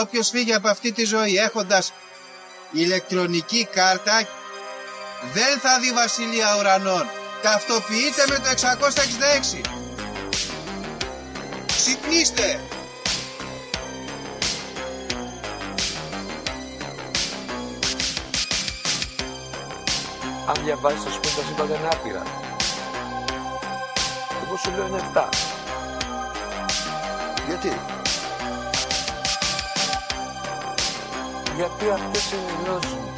Όποιος φύγει από αυτή τη ζωή έχοντας ηλεκτρονική κάρτα δεν θα δει βασιλεία ουρανών. Ταυτοποιείτε με το 666. Ξυπνήστε! Αν διαβάζεις το σπίτι τα σύμπαντα είναι άπειρα. Εγώ σου λέω είναι 7. Γιατί; Γιατί αυτές είναι οι γνώσεις μου.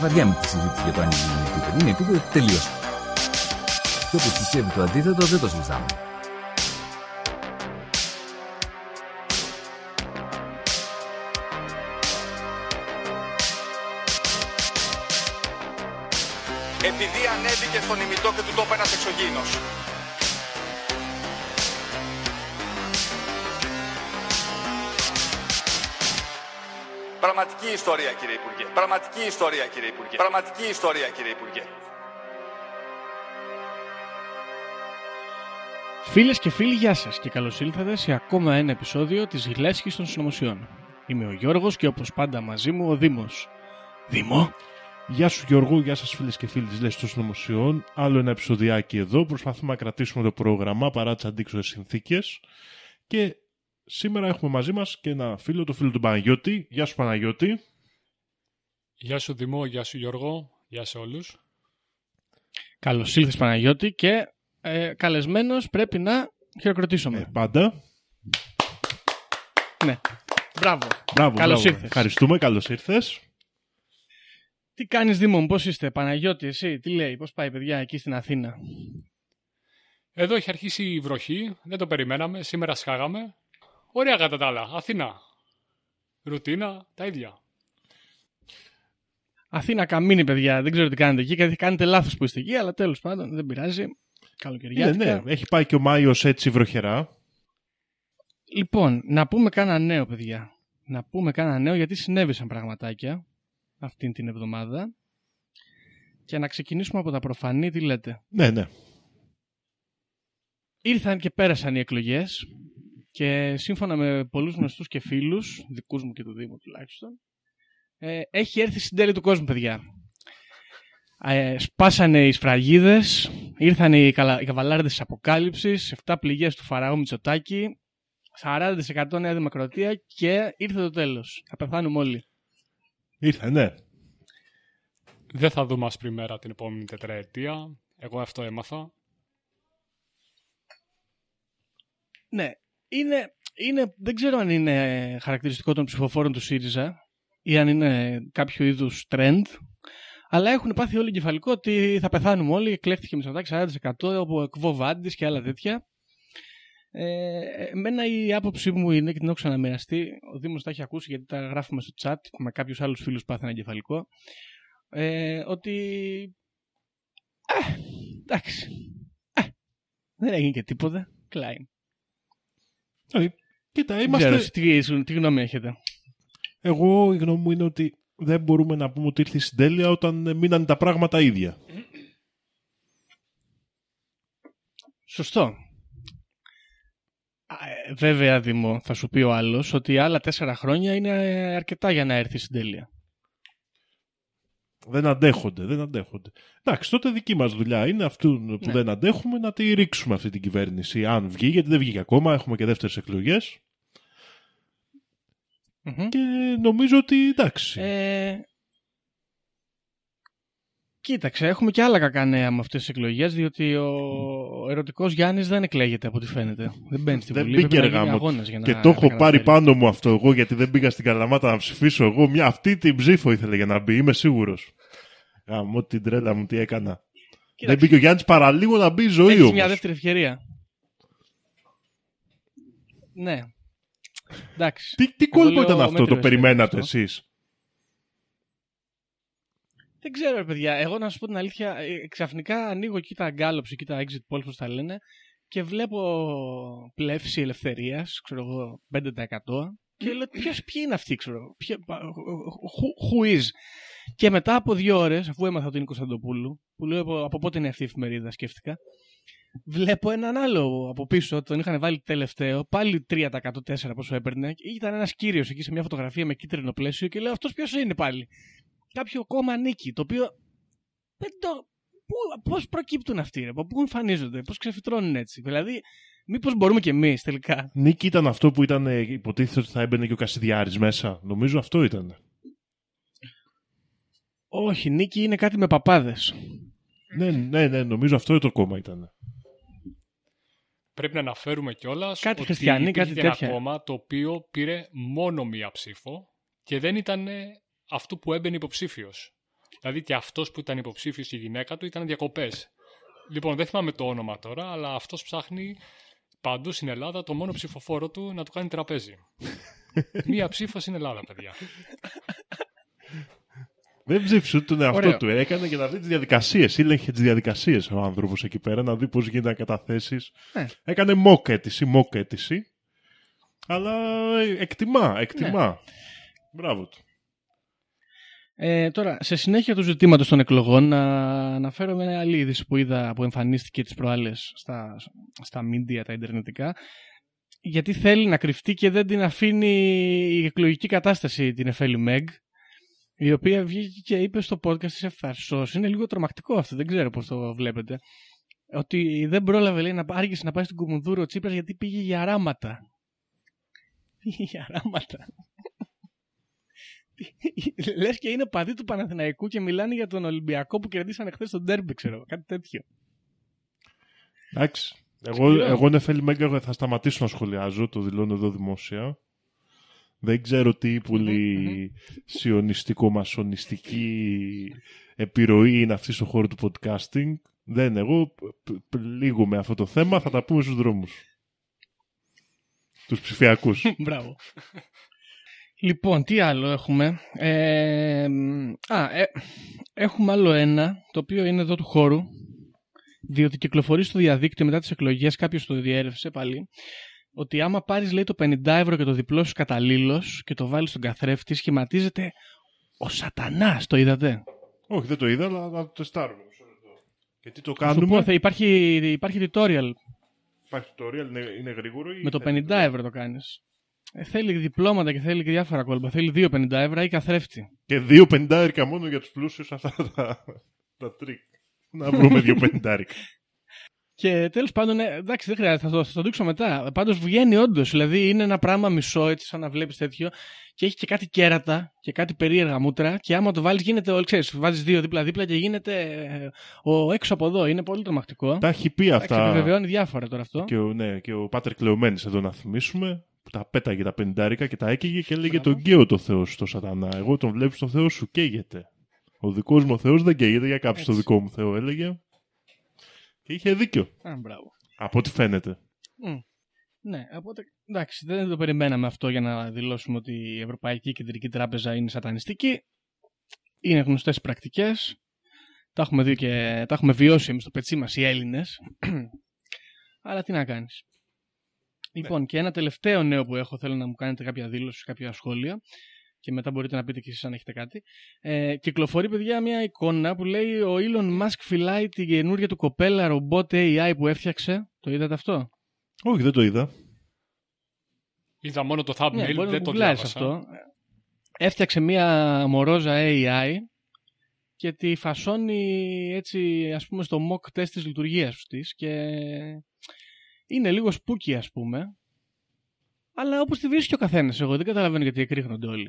Βαριά με τη συζήτηση για το αν είναι επίπεδο. Είναι επίπεδο τελείως. Και όποιο πιστεύει το αντίθετο δεν το συζητάμε. επειδή ανέβηκε στον ημιτό και του τόπου ένας εξωγήινος. Πραγματική ιστορία κύριε Υπουργέ. Πραγματική ιστορία κύριε Υπουργέ. Πραγματική ιστορία κύριε Υπουργέ. Φίλες και φίλοι, γεια σας και καλώς ήλθατε σε ακόμα ένα επεισόδιο της Γλέσχη των Συνωμοσιών. Είμαι ο Γιώργος και όπως πάντα μαζί μου ο Δήμος. Δήμο! Γεια σου Γιώργο, γεια σας φίλες και φίλοι της Λέσης των Συνωμοσιών. Άλλο ένα επεισοδιάκι εδώ. Προσπαθούμε να κρατήσουμε το πρόγραμμα παρά τις αντίξωες συνθήκες. Και σήμερα έχουμε μαζί μας και ένα φίλο, το φίλο του Παναγιώτη. Γεια σου Παναγιώτη. Γεια σου Δημό, γεια σου Γιώργο, γεια σε όλους. Καλώς ήλθες Παναγιώτη και ε, καλεσμένος πρέπει να χειροκροτήσουμε. Ε, πάντα. Ναι. Μπράβο. Μπράβο, Καλώς μπράβο. ήρθες. Ευχαριστούμε, καλώς ήρθες. Τι κάνεις Δήμο, πώς είστε, Παναγιώτη, εσύ, τι λέει, πώς πάει, παιδιά, εκεί στην Αθήνα; Εδώ έχει αρχίσει η βροχή, δεν το περιμέναμε, σήμερα σχάγαμε. Ωραία κατά τα άλλα, Αθήνα. Ρουτίνα, τα ίδια. Αθήνα καμίνη, παιδιά, δεν ξέρω τι κάνετε εκεί, γιατί κάνετε λάθος που είστε εκεί, αλλά τέλος πάντων δεν πειράζει. Καλοκαιριά. Ναι, ναι, έχει πάει και ο Μάιος έτσι βροχερά. Λοιπόν, να πούμε κάνα νέο, παιδιά. Να πούμε κάνα νέο γιατί συνέβησαν πραγματάκια αυτήν την εβδομάδα. Και να ξεκινήσουμε από τα προφανή, τι λέτε. Ναι, ναι. Ήρθαν και πέρασαν οι εκλογές και σύμφωνα με πολλούς γνωστούς και φίλους, δικούς μου και του Δήμου τουλάχιστον, ε, έχει έρθει στην τέλη του κόσμου, παιδιά. Ε, σπάσανε οι σφραγίδες, ήρθαν οι, καλα... οι καβαλάρδες της Αποκάλυψης, 7 πληγές του Φαραώ Μητσοτάκη, 40% Νέα Δημοκρατία και ήρθε το τέλος. Θα πεθάνουμε όλοι. Ήρθε, ναι. Δεν θα δούμε άσπρη μέρα την επόμενη τετραετία. Εγώ αυτό έμαθα. Ναι, είναι, είναι, δεν ξέρω αν είναι χαρακτηριστικό των ψηφοφόρων του ΣΥΡΙΖΑ ή αν είναι κάποιο είδους trend, αλλά έχουν πάθει όλοι εγκεφαλικό ότι θα πεθάνουμε όλοι. Εκλέχθηκε με 40% από εκβοβάντης και άλλα τέτοια. Ε, εμένα η άποψή μου είναι και την έχω ξαναμοιραστεί. Ο Δήμος τα έχει ακούσει γιατί τα γράφουμε στο chat με κάποιους άλλους φίλους που πάθανε εγκεφαλικό. Ε, ότι. Ε, εντάξει. Ε, δεν έγινε και τίποτα. Κλάιν. Ε, Κοίτα, Δεν είμαστε... ξέρω, τι, τι γνώμη έχετε. Εγώ η γνώμη μου είναι ότι δεν μπορούμε να πούμε ότι ήρθε η συντέλεια όταν ε, μείναν τα πράγματα ίδια. Σωστό. Α, ε, Βέβαια, Δημό, θα σου πει ο άλλος ότι άλλα τέσσερα χρόνια είναι ε, αρκετά για να έρθει στην τέλεια. Δεν αντέχονται, δεν αντέχονται. Εντάξει, τότε δική μας δουλειά είναι αυτού που Ναι. δεν αντέχουμε να τη ρίξουμε αυτή την κυβέρνηση. Αν βγει, γιατί δεν βγήκε ακόμα, έχουμε και δεύτερες εκλογές. Μμμ. Και νομίζω ότι εντάξει. Ε, κοίταξε, έχουμε και άλλα κακά νέα με αυτές τις εκλογές, διότι ο, ο ερωτικός Γιάννης δεν εκλέγεται από ό,τι φαίνεται. Δεν μπαίνει στη Δεν Βουλή. μπήκε, πρέπει ρε να γίνει γάμο. αγώνας για να και το τα έχω πάρει καταφέρει. πάνω μου αυτό εγώ γιατί δεν πήγα στην Καλαμάτα να ψηφίσω εγώ. Μια αυτή την ψήφο ήθελε για να μπει, είμαι σίγουρος. Γαμώ την τρέλα μου, τι έκανα. Δεν Κοίταξε, μπήκε ο Γιάννης παραλίγο να μπει η ζωή έχεις όμως. μια δεύτερη ευκαιρία. Ναι. Εντάξει. Τι, τι Εγώ κόλπο λέω ήταν αυτό, μέτριο το περιμένατε αυτό. εσείς; Δεν ξέρω, ρε παιδιά. Εγώ να σου πω την αλήθεια, ε, ξαφνικά ανοίγω εκεί τα γκάλωψη, εκεί τα exit polls, πώς τα λένε, και βλέπω πλεύση ελευθερίας, ξέρω εγώ, 5%. Και λέω, ποιος, ποιοι είναι αυτοί, ξέρω. Ποιο, who, who is; Και μετά από δύο ώρες, αφού έμαθα ότι είναι Κωνσταντοπούλου, που λέω από, από πότε είναι αυτή η εφημερίδα, σκέφτηκα. Βλέπω έναν άλλο από πίσω, τον είχαν βάλει τελευταίο, πάλι 3% 4% πόσο έπαιρνε. και Ήταν ένας κύριος εκεί σε μια φωτογραφία με κίτρινο πλαίσιο και λέω αυτός ποιος είναι πάλι; Κάποιο κόμμα νίκη, το οποίο. Δεν το. Πώς προκύπτουν αυτοί, ρε, από πού εμφανίζονται, πώς ξεφυτρώνουν έτσι. Δηλαδή, μήπως μπορούμε κι εμείς τελικά. Νίκη ήταν αυτό που ήταν ε, υποτίθεται ότι θα έμπαινε και ο Κασιδιάρης μέσα. Νομίζω αυτό ήταν. Όχι, νίκη είναι κάτι με παπάδες. Ναι, ναι, ναι, νομίζω αυτό το κόμμα ήταν. Πρέπει να αναφέρουμε κιόλας Κάτι ότι χριστιανοί, υπήρχε κάτι και ένα τέτοια. κόμμα το οποίο πήρε μόνο μία ψήφο και δεν ήταν αυτό που έμπαινε υποψήφιος. Δηλαδή και αυτός που ήταν υποψήφιος η γυναίκα του ήταν διακοπές. Λοιπόν, δεν θυμάμαι το όνομα τώρα, αλλά αυτός ψάχνει παντού στην Ελλάδα το μόνο ψηφοφόρο του να του κάνει τραπέζι. Μία ψήφος στην Ελλάδα, παιδιά. Δεν ψήφισε ούτε τον εαυτό Ωραίο. του. Έκανε για να δει τις διαδικασίες. Ήλεγχε τις διαδικασίες ο άνθρωπος εκεί πέρα, να δει πώς γίνονται καταθέσεις. Ναι. Έκανε mock αίτηση, mock αίτηση. Αλλά ε, εκτιμά, εκτιμά. Ναι. Μπράβο του. Ε, τώρα, σε συνέχεια του ζητήματος των εκλογών, να αναφέρω μια άλλη είδηση που είδα που εμφανίστηκε τις προάλλες στα, στα media, τα ιντερνετικά. Γιατί θέλει να κρυφτεί και δεν την αφήνει η εκλογική κατάσταση την Εφέλη Μεγ. Η οποία βγήκε και είπε στο podcast τη Ευθαρσό. Είναι λίγο τρομακτικό αυτό, δεν ξέρω πώς το βλέπετε. Ότι δεν πρόλαβε, λέει, να άργησε να πάει στην Κουμουνδούρο ο Τσίπρας γιατί πήγε για αράματα. Πήγε για αράματα. Λες και είναι παδί του Παναθηναϊκού και μιλάνε για τον Ολυμπιακό που κερδίσανε χθες τον Ντέρμπι, ξέρω εγώ. Κάτι τέτοιο. Εντάξει. Εγώ, Σκληρό. εγώ Νεφέλη Μέγκα θα σταματήσω να σχολιάζω, το δηλώνω εδώ δημόσια. Δεν ξέρω τι πολύ σιωνιστικό-μασονιστική επιρροή είναι αυτή στο χώρο του podcasting. Δεν, εγώ π- π- λίγομαι αυτό το θέμα, θα τα πούμε στους δρόμους. Τους ψηφιακούς. Μπράβο. Λοιπόν, τι άλλο έχουμε; Ε, μ, α, ε, έχουμε άλλο ένα, το οποίο είναι εδώ του χώρου. Διότι κυκλοφορεί στο διαδίκτυο μετά τις εκλογές, κάποιος το διέρευσε πάλι, ότι άμα πάρεις λέει το 50 ευρώ και το διπλώσεις καταλλήλως και το βάλεις στον καθρέφτη, σχηματίζεται ο σατανάς, το είδατε; Όχι, δεν το είδα, αλλά να το τεστάρουμε. μισό λεπτό. Και τι το Θα σου πω, κάνουμε. θα υπάρχει, υπάρχει tutorial Υπάρχει tutorial, είναι, είναι γρήγορο ή με το 50 θέλει- ευρώ το κάνεις. Ε, θέλει διπλώματα και θέλει και διάφορα κόλπα. Θέλει 2,50 ευρώ ή καθρέφτη. Και δύο πεντάρικα μόνο για τους πλούσιους αυτά τα, τα τρικ. Να βρούμε δύο πεντάρικα. Και τέλος πάντων, ε, εντάξει, δεν χρειάζεται, θα το, θα το δείξω μετά. Πάντως βγαίνει όντως. Δηλαδή είναι ένα πράγμα μισό, έτσι, σαν να βλέπεις τέτοιο. Και έχει και κάτι κέρατα και κάτι περίεργα μούτρα. Και άμα το βάλεις, γίνεται. Όλοι ξέρεις, βάζεις δύο δίπλα-δίπλα και γίνεται ε, ο έξω από εδώ. Είναι πολύ τρομακτικό. τα έχει πει Εντάξει, αυτά. επιβεβαιώνει διάφορα τώρα αυτό. Και ο, ναι, και ο Πάτερ Κλεωμένης εδώ να θυμίσουμε, που τα πέταγε τα πεντάρικα και τα έκαιγε και έλεγε Μπράβο. τον καίω το Θεό στο σατανά. Εγώ τον βλέπεις το Θεό σου καίγεται. Ο δικός μου ο Θεός δεν καίγεται για κάποιος το Έτσι. δικό μου Θεό έλεγε. Και είχε δίκιο, Α, μπράβο. από ό,τι φαίνεται. Μμ. Ναι, οπότε εντάξει, δεν το περιμέναμε αυτό για να δηλώσουμε ότι η Ευρωπαϊκή Κεντρική Τράπεζα είναι σατανιστική. Είναι γνωστές πρακτικές. Τα έχουμε δει και τα έχουμε βιώσει εμείς στο πετσί μας οι Έλληνες. Αλλά τι να κάνεις. Λοιπόν, και ένα τελευταίο νέο που έχω, θέλω να μου κάνετε κάποια δήλωση, κάποια σχόλια και μετά μπορείτε να πείτε και εσείς αν έχετε κάτι. Ε, κυκλοφορεί, παιδιά, μια εικόνα που λέει ο Elon Musk φυλάει την καινούργια του κοπέλα ρομπότ AI που έφτιαξε. Το είδατε αυτό; Όχι, δεν το είδα. Είδα μόνο το thumbnail, Ναι, μπορεί να δεν το το γκουγκλάρεις διάβασα. αυτό. Έφτιαξε μία μορόζα AI και τη φασώνει έτσι ας πούμε στο mock test της λειτουργίας της και είναι λίγο spooky ας πούμε αλλά όπως τη βρίσκει ο καθένας εγώ δεν καταλαβαίνω γιατί εκρήχνονται όλοι.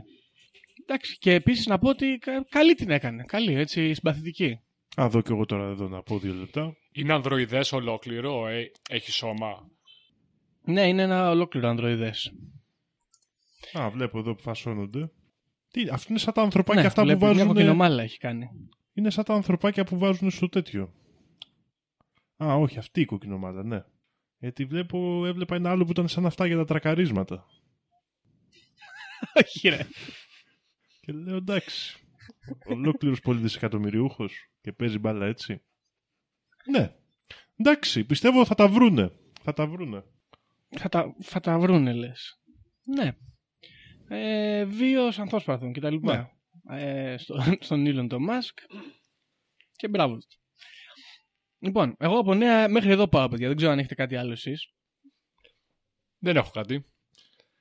Εντάξει, και επίσης να πω ότι κα- καλή την έκανε. Καλή, έτσι, συμπαθητική. Α, δω και εγώ τώρα εδώ να πω δύο λεπτά. Είναι ανδροειδές ολόκληρο, ε, έχει σώμα; Ναι, είναι ένα ολόκληρο ανδροειδές. Α, βλέπω εδώ που φασώνονται. Τι, αυτό είναι σαν τα ανθρωπάκια Ναι, αυτά που βλέπεις, μια βάζουν. κοκκινομάλα έχει κάνει. Είναι σαν τα ανθρωπάκια που βάζουν στο τέτοιο. Α, όχι, αυτή η κοκκινομάδα, ναι. Γιατί βλέπω, έβλεπα ένα άλλο που ήταν σαν αυτά για τα τρακαρίσματα. Όχι ρε. Και λέω εντάξει. Ολόκληρος πολύ δισεκατομμυριούχο και παίζει μπάλα έτσι. Ναι. Εντάξει, πιστεύω θα τα βρούνε. Θα τα βρούνε. Θα τα, θα τα βρούνε, λες. Ναι. Ε, βίος ανθόσπαθων και τα λοιπά. Ε, στο, στον Elon το Musk. Και μπράβο του. Λοιπόν, εγώ από νέα μέχρι εδώ πάω, παιδιά. Δεν ξέρω αν έχετε κάτι άλλο εσείς. Δεν έχω κάτι.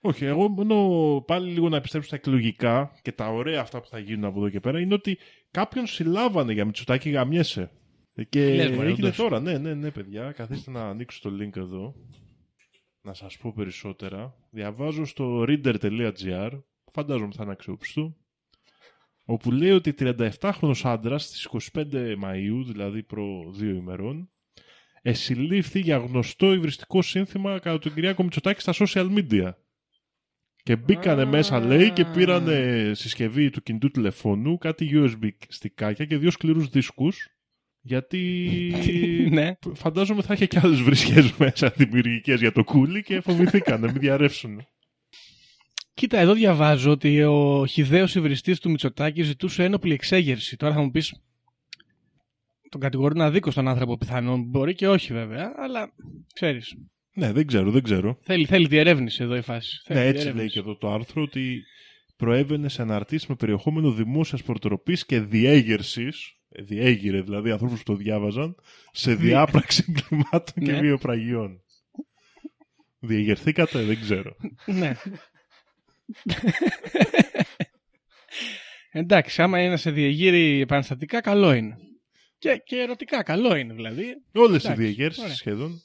Όχι, εγώ μόνο πάλι λίγο να επιστρέψω στα εκλογικά και τα ωραία αυτά που θα γίνουν από εδώ και πέρα είναι ότι κάποιον συλλάβανε για Μητσοτάκη γαμιέσαι. Και Λες, μωρέ, έγινε όντως. τώρα, ναι, ναι, ναι, παιδιά. Καθίστε να ανοίξω το link εδώ. Να σας πω περισσότερα. Διαβάζω στο reader.gr, φαντάζομαι θα είναι αξιόπιστο, όπου λέει ότι 37χρονος άντρας στις 25 Μαΐου, δηλαδή προ δύο ημερών, εσυλλήφθη για γνωστό υβριστικό σύνθημα κατά τον Κυριάκο Μητσοτάκη στα social media. Και μπήκανε Α. μέσα, λέει, και πήρανε συσκευή του κινητού τηλεφώνου, κάτι USB στικάκια και δύο σκληρούς δίσκους. Γιατί ναι. φαντάζομαι θα είχε και άλλες βρισχές μέσα δημιουργικές για το κούλι και φοβηθήκανε, μην διαρρεύσουν. Κοίτα, εδώ διαβάζω ότι ο χιδαίο υβριστής του Μητσοτάκη ζητούσε ένοπλη εξέγερση. Τώρα θα μου πεις. Τον κατηγορούν αδίκω τον άνθρωπο πιθανόν. Μπορεί και όχι βέβαια, αλλά ξέρεις. Ναι, δεν ξέρω, δεν ξέρω. Θέλει, θέλει διερεύνηση εδώ η φάση. Θέλει Ναι, έτσι διερεύνηση. λέει και εδώ το άρθρο ότι προέβαινε σε αναρτήσεις με περιεχόμενο δημόσιας προτροπή και διέγερσης. Διέγειρε δηλαδή ανθρώπους που το διάβαζαν σε διάπραξη εγκλημάτων και Ναι. βιοπραγιών. Διεγερθήκατε, δεν ξέρω. Ναι. Εντάξει, άμα είναι να σε διεγείρει επαναστατικά, καλό είναι. Και, και ερωτικά, καλό είναι δηλαδή. Όλες οι Εντάξει, διεγέρσεις ωραία. σχεδόν.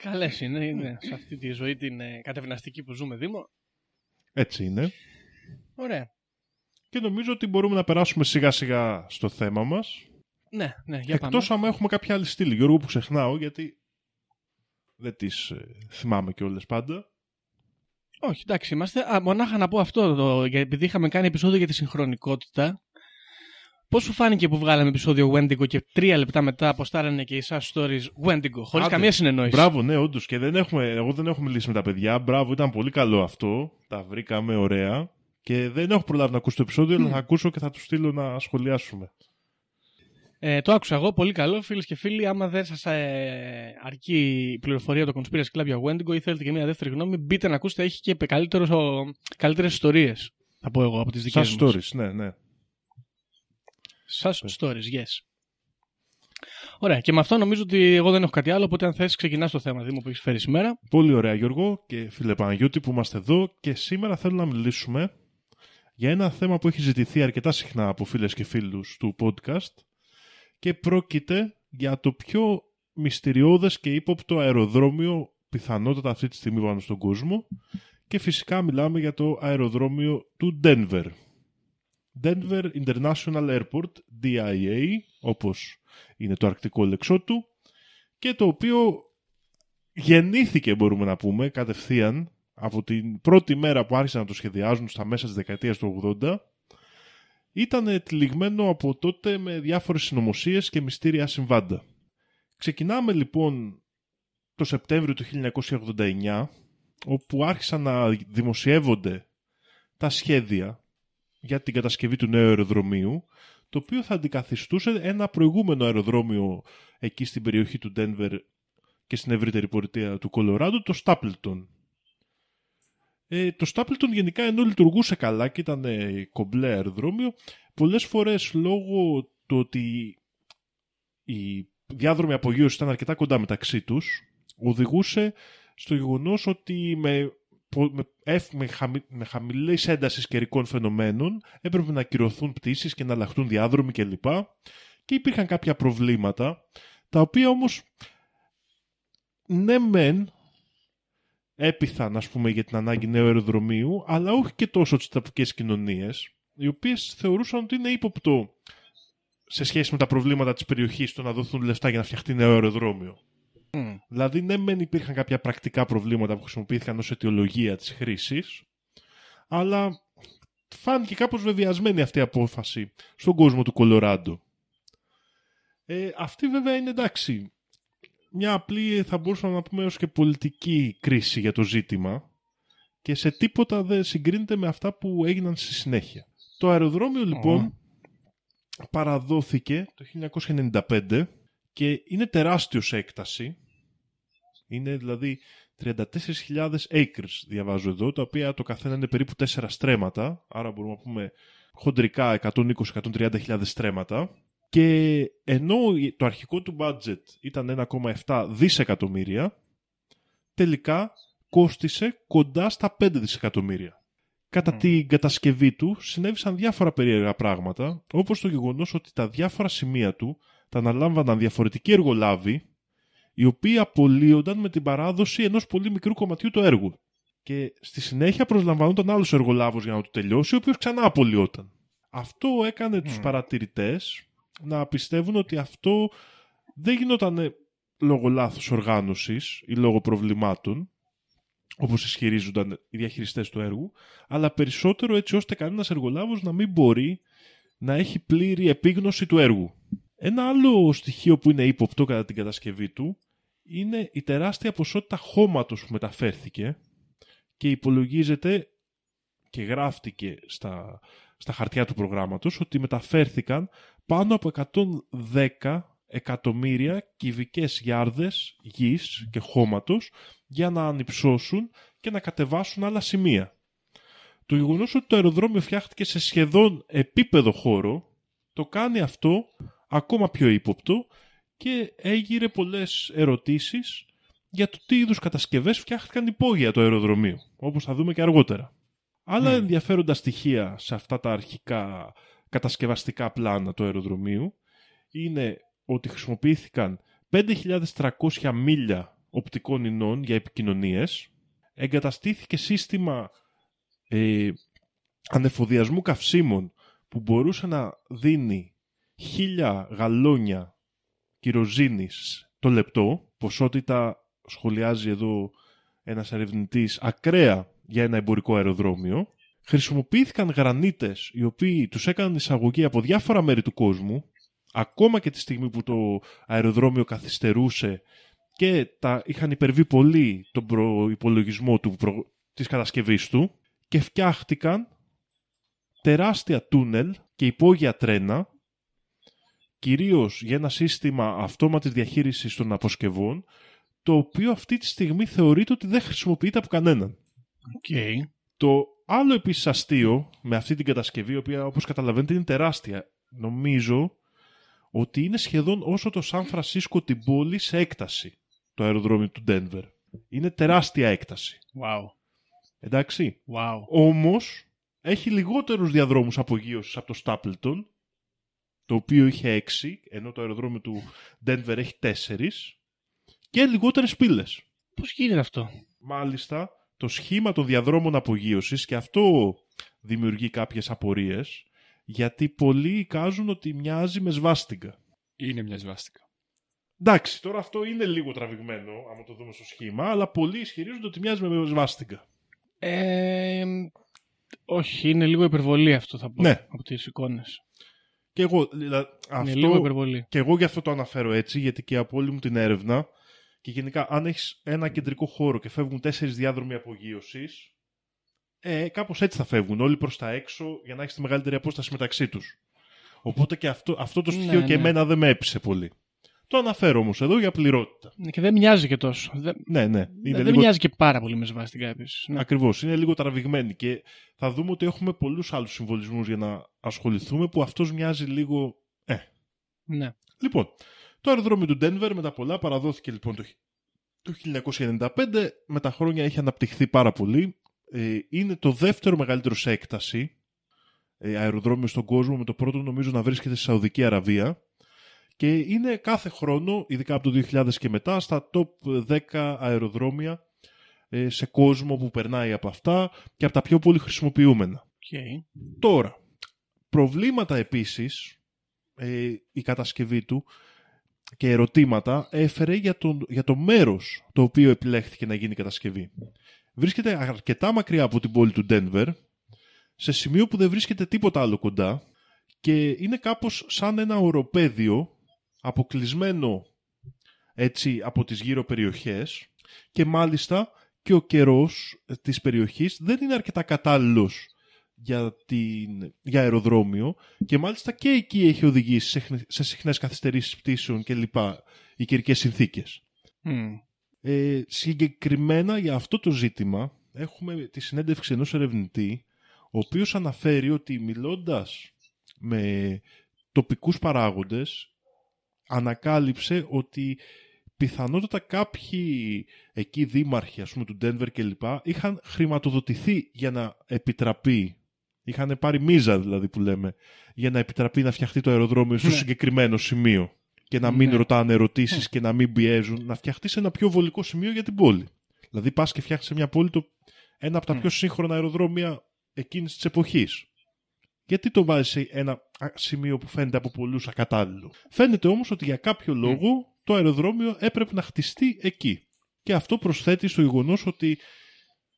Καλές είναι, είναι σε αυτή τη ζωή την ε, κατευναστική που ζούμε, Δήμο. Έτσι είναι. Ωραία. Και νομίζω ότι μπορούμε να περάσουμε σιγά σιγά στο θέμα μας. Ναι, ναι, για Εκτός πάμε. άμα έχουμε κάποια άλλη στήλη. Γιώργο που ξεχνάω γιατί δεν τις ε, θυμάμαι κιόλας πάντα. Όχι, εντάξει, είμαστε. Α, μονάχα να πω αυτό, το, για- επειδή είχαμε κάνει επεισόδιο για τη συγχρονικότητα. Πώς σου φάνηκε που βγάλαμε επεισόδιο Wendigo και τρία λεπτά μετά αποστάρανε και οι SAS Stories Wendigo, χωρίς Άντε. καμία συνεννόηση; Μπράβο, ναι, όντως. Και δεν έχουμε, εγώ δεν έχω μιλήσει με τα παιδιά. Μπράβο, ήταν πολύ καλό αυτό. Τα βρήκαμε ωραία. Και δεν έχω προλάβει να ακούσω το επεισόδιο, αλλά θα ακούσω και θα τους στείλω να σχολιάσουμε. Ε, το άκουσα εγώ, πολύ καλό. Φίλες και φίλοι, άμα δεν σας ε, αρκεί η πληροφορία το Conspiracy Club για Wendigo ή θέλετε και μια δεύτερη γνώμη, μπείτε να ακούσετε. Έχει και καλύτερες ιστορίες, θα πω εγώ, από τις δικές Σαν μου. stories, ναι, ναι. Σας stories, yes. Ωραία, και με αυτό νομίζω ότι εγώ δεν έχω κάτι άλλο, οπότε αν θες ξεκινάς το θέμα, Δήμο, που έχεις φέρει σήμερα. Πολύ ωραία Γιώργο και φίλε Παναγιώτη που είμαστε εδώ και σήμερα θέλω να μιλήσουμε για ένα θέμα που έχει ζητηθεί αρκετά συχνά από φίλες και φίλους του podcast και πρόκειται για το πιο μυστηριώδες και ύποπτο αεροδρόμιο πιθανότατα αυτή τη στιγμή πάνω στον κόσμο και φυσικά μιλάμε για το αεροδρόμιο του Denver. Denver International Airport, DIA, όπως είναι το αρκτικό λεξό του και το οποίο γεννήθηκε μπορούμε να πούμε κατευθείαν από την πρώτη μέρα που άρχισαν να το σχεδιάζουν στα μέσα της δεκαετίας του 80 ήταν τυλιγμένο από τότε με διάφορες συνωμοσίες και μυστήρια συμβάντα. Ξεκινάμε λοιπόν το Σεπτέμβριο του 1989 όπου άρχισαν να δημοσιεύονται τα σχέδια για την κατασκευή του νέου αεροδρομίου το οποίο θα αντικαθιστούσε ένα προηγούμενο αεροδρόμιο εκεί στην περιοχή του Denver και στην ευρύτερη πολιτεία του Κολοράντο, το Stapleton. Ε, το Stapleton γενικά ενώ λειτουργούσε καλά και ήταν ε, κομπλέ αεροδρόμιο, πολλές φορές λόγω του ότι οι διάδρομοι απογείωσης ήταν αρκετά κοντά μεταξύ τους, οδηγούσε στο γεγονός ότι με, πο- με, εφ- με, χαμη, με χαμηλής έντασης καιρικών φαινομένων έπρεπε να ακυρωθούν πτήσεις και να αλλάχτούν διάδρομοι κλπ. Και υπήρχαν κάποια προβλήματα, τα οποία όμως ναι μεν έπιθαν ας πούμε για την ανάγκη νέου αεροδρομίου αλλά όχι και τόσο τις τοπικές κοινωνίες οι οποίες θεωρούσαν ότι είναι ύποπτο σε σχέση με τα προβλήματα της περιοχής το να δοθούν λεφτά για να φτιαχτεί νέο αεροδρόμιο. Μμ. Δηλαδή ναι μεν υπήρχαν κάποια πρακτικά προβλήματα που χρησιμοποιήθηκαν ως αιτιολογία της χρήσης αλλά φάνηκε κάπως βεβαιασμένη αυτή η απόφαση στον κόσμο του Κολοράντο. Ε, αυτή βέβαια είναι εντάξει μια απλή θα μπορούσαμε να πούμε έως και πολιτική κρίση για το ζήτημα και σε τίποτα δεν συγκρίνεται με αυτά που έγιναν στη συνέχεια. Το αεροδρόμιο λοιπόν παραδόθηκε το 1995 και είναι τεράστιος σε έκταση. Είναι δηλαδή 34.000 acres διαβάζω εδώ, τα οποία το καθένα είναι περίπου 4 στρέμματα, άρα μπορούμε να πούμε χοντρικά 120-130.000 στρέμματα. Και ενώ το αρχικό του budget ήταν 1,7 δισεκατομμύρια, τελικά κόστισε κοντά στα 5 δισεκατομμύρια. Κατά την κατασκευή του συνέβησαν διάφορα περίεργα πράγματα, όπως το γεγονός ότι τα διάφορα σημεία του τα αναλάμβαναν διαφορετικοί εργολάβοι, οι οποίοι απολύονταν με την παράδοση ενός πολύ μικρού κομματιού του έργου. Και στη συνέχεια προσλαμβανόταν άλλος εργολάβος για να το τελειώσει, ο οποίος ξανά απολύονταν. Αυτό έκανε τους παρατηρητές να πιστεύουν ότι αυτό δεν γινόταν λόγω λάθος οργάνωσης ή λόγω προβλημάτων, όπως ισχυρίζονταν οι διαχειριστές του έργου, αλλά περισσότερο έτσι ώστε κανένας εργολάβος να μην μπορεί να έχει πλήρη επίγνωση του έργου. Ένα άλλο στοιχείο που είναι ύποπτο κατά την κατασκευή του είναι η τεράστια ποσότητα χώματος που μεταφέρθηκε και υπολογίζεται και γράφτηκε στα, στα χαρτιά του προγράμματος ότι μεταφέρθηκαν πάνω από 110 εκατομμύρια κυβικές γιάρδες γης και χώματος για να ανυψώσουν και να κατεβάσουν άλλα σημεία. Το γεγονός ότι το αεροδρόμιο φτιάχτηκε σε σχεδόν επίπεδο χώρο το κάνει αυτό ακόμα πιο ύποπτο και έγειρε πολλές ερωτήσεις για το τι είδους κατασκευές φτιάχτηκαν υπόγεια το αεροδρομίο, όπως θα δούμε και αργότερα. Άλλα ενδιαφέροντα στοιχεία σε αυτά τα αρχικά κατασκευαστικά πλάνα του αεροδρομίου είναι ότι χρησιμοποιήθηκαν 5.300 μίλια οπτικών ινών για επικοινωνίες, εγκαταστήθηκε σύστημα ε, ανεφοδιασμού καυσίμων που μπορούσε να δίνει 1.000 γαλόνια κυροζίνης το λεπτό, ποσότητα σχολιάζει εδώ ένας ερευνητής ακραία για ένα εμπορικό αεροδρόμιο. Χρησιμοποιήθηκαν γρανίτες οι οποίοι τους έκαναν εισαγωγή από διάφορα μέρη του κόσμου ακόμα και τη στιγμή που το αεροδρόμιο καθυστερούσε και τα είχαν υπερβεί πολύ τον προϋπολογισμό του, προ, της κατασκευής του και φτιάχτηκαν τεράστια τούνελ και υπόγεια τρένα κυρίως για ένα σύστημα αυτόματης διαχείρισης των αποσκευών το οποίο αυτή τη στιγμή θεωρείται ότι δεν χρησιμοποιείται από κανέναν. Okay. Το άλλο επίσης αστείο με αυτή την κατασκευή, η οποία όπως καταλαβαίνετε είναι τεράστια, νομίζω ότι είναι σχεδόν όσο το Σαν Φρανσίσκο την πόλη σε έκταση το αεροδρόμιο του Ντένβερ. Είναι τεράστια έκταση. Wow. Εντάξει. Wow. Όμως έχει λιγότερους διαδρόμους απογείωσης από το Στάπλτον, το οποίο είχε 6, ενώ το αεροδρόμιο του Ντένβερ έχει 4 και λιγότερες πύλες. Πώς γίνεται αυτό; Μάλιστα, το σχήμα των διαδρόμων απογείωσης και αυτό δημιουργεί κάποιες απορίες γιατί πολλοί εικάζουν ότι μοιάζει με σβάστιγκα. Είναι μια σβάστηκα. Εντάξει, τώρα αυτό είναι λίγο τραβηγμένο, άμα το δούμε στο σχήμα, αλλά πολλοί ισχυρίζονται ότι μοιάζει με σβάστιγκα. Ε, όχι, είναι λίγο υπερβολή αυτό θα πω Ναι. από τις εικόνες. Και εγώ, δηλαδή, Είναι λίγο αυτό, υπερβολή. και εγώ γι' αυτό το αναφέρω έτσι, γιατί και από όλη μου την έρευνα και γενικά αν έχεις ένα κεντρικό χώρο και φεύγουν τέσσερις διάδρομοι απογείωσης, ε, κάπως έτσι θα φεύγουν όλοι προς τα έξω για να έχεις τη μεγαλύτερη απόσταση μεταξύ τους. Οπότε και αυτό, αυτό το στοιχείο Ναι, και ναι. εμένα δεν με έπεισε πολύ. Το αναφέρω όμως εδώ για πληρότητα. Ναι, Και δεν μοιάζει και τόσο. Δεν, Ναι, ναι. Είναι δεν λίγο... μοιάζει και πάρα πολύ με σβάστηκα επίσης. Ναι. Ακριβώς. Είναι λίγο τραβηγμένη και θα δούμε ότι έχουμε πολλούς άλλους συμβολισμούς για να ασχοληθούμε που αυτός μοιάζει λίγο... Ε. ναι. Λοιπόν, το αεροδρόμιο του Ντένβερ με τα πολλά παραδόθηκε λοιπόν το, χι- το 1995. Με τα χρόνια έχει αναπτυχθεί πάρα πολύ. Ε, είναι το δεύτερο μεγαλύτερο σε έκταση ε, αεροδρόμιο στον κόσμο με το πρώτο νομίζω να βρίσκεται στη Σαουδική Αραβία και είναι κάθε χρόνο, ειδικά από το 2000 και μετά, στα top 10 αεροδρόμια ε, σε κόσμο που περνάει από αυτά και από τα πιο πολύ χρησιμοποιούμενα. Okay. Τώρα, προβλήματα επίσης ε, η κατασκευή του και ερωτήματα έφερε για το, για το μέρος το οποίο επιλέχθηκε να γίνει η κατασκευή. Βρίσκεται αρκετά μακριά από την πόλη του Ντένβερ, σε σημείο που δεν βρίσκεται τίποτα άλλο κοντά και είναι κάπως σαν ένα οροπέδιο αποκλεισμένο έτσι από τις γύρω περιοχές και μάλιστα και ο καιρός της περιοχής δεν είναι αρκετά κατάλληλος για, την, για αεροδρόμιο και μάλιστα και εκεί έχει οδηγήσει σε, χνε- σε συχνές καθυστερήσεις πτήσεων και λοιπά οι καιρικές συνθήκες. Hm. Ε, συγκεκριμένα για αυτό το ζήτημα έχουμε τη συνέντευξη ενός ερευνητή ο οποίος αναφέρει ότι μιλώντας με τοπικούς παράγοντες ανακάλυψε ότι πιθανότατα κάποιοι εκεί δήμαρχοι ας πούμε του Denver κλπ είχαν χρηματοδοτηθεί για να επιτραπεί είχαν πάρει μίζα δηλαδή που λέμε για να επιτραπεί να φτιαχτεί το αεροδρόμιο στο Ναι. συγκεκριμένο σημείο και να μην Ναι. ρωτάνε ερωτήσεις και να μην πιέζουν να φτιαχτείς σε ένα πιο βολικό σημείο για την πόλη δηλαδή πας και φτιάχνεις σε μια πόλη το, ένα από τα Μμ. πιο σύγχρονα αεροδρόμια εκείνης της εποχής γιατί το βάζεις σε ένα α, σημείο που φαίνεται από πολλούς ακατάλληλο; Φαίνεται όμως ότι για κάποιο λόγο το αεροδρόμιο έπρεπε να χτιστεί εκεί. Και αυτό προσθέτει στο γεγονός ότι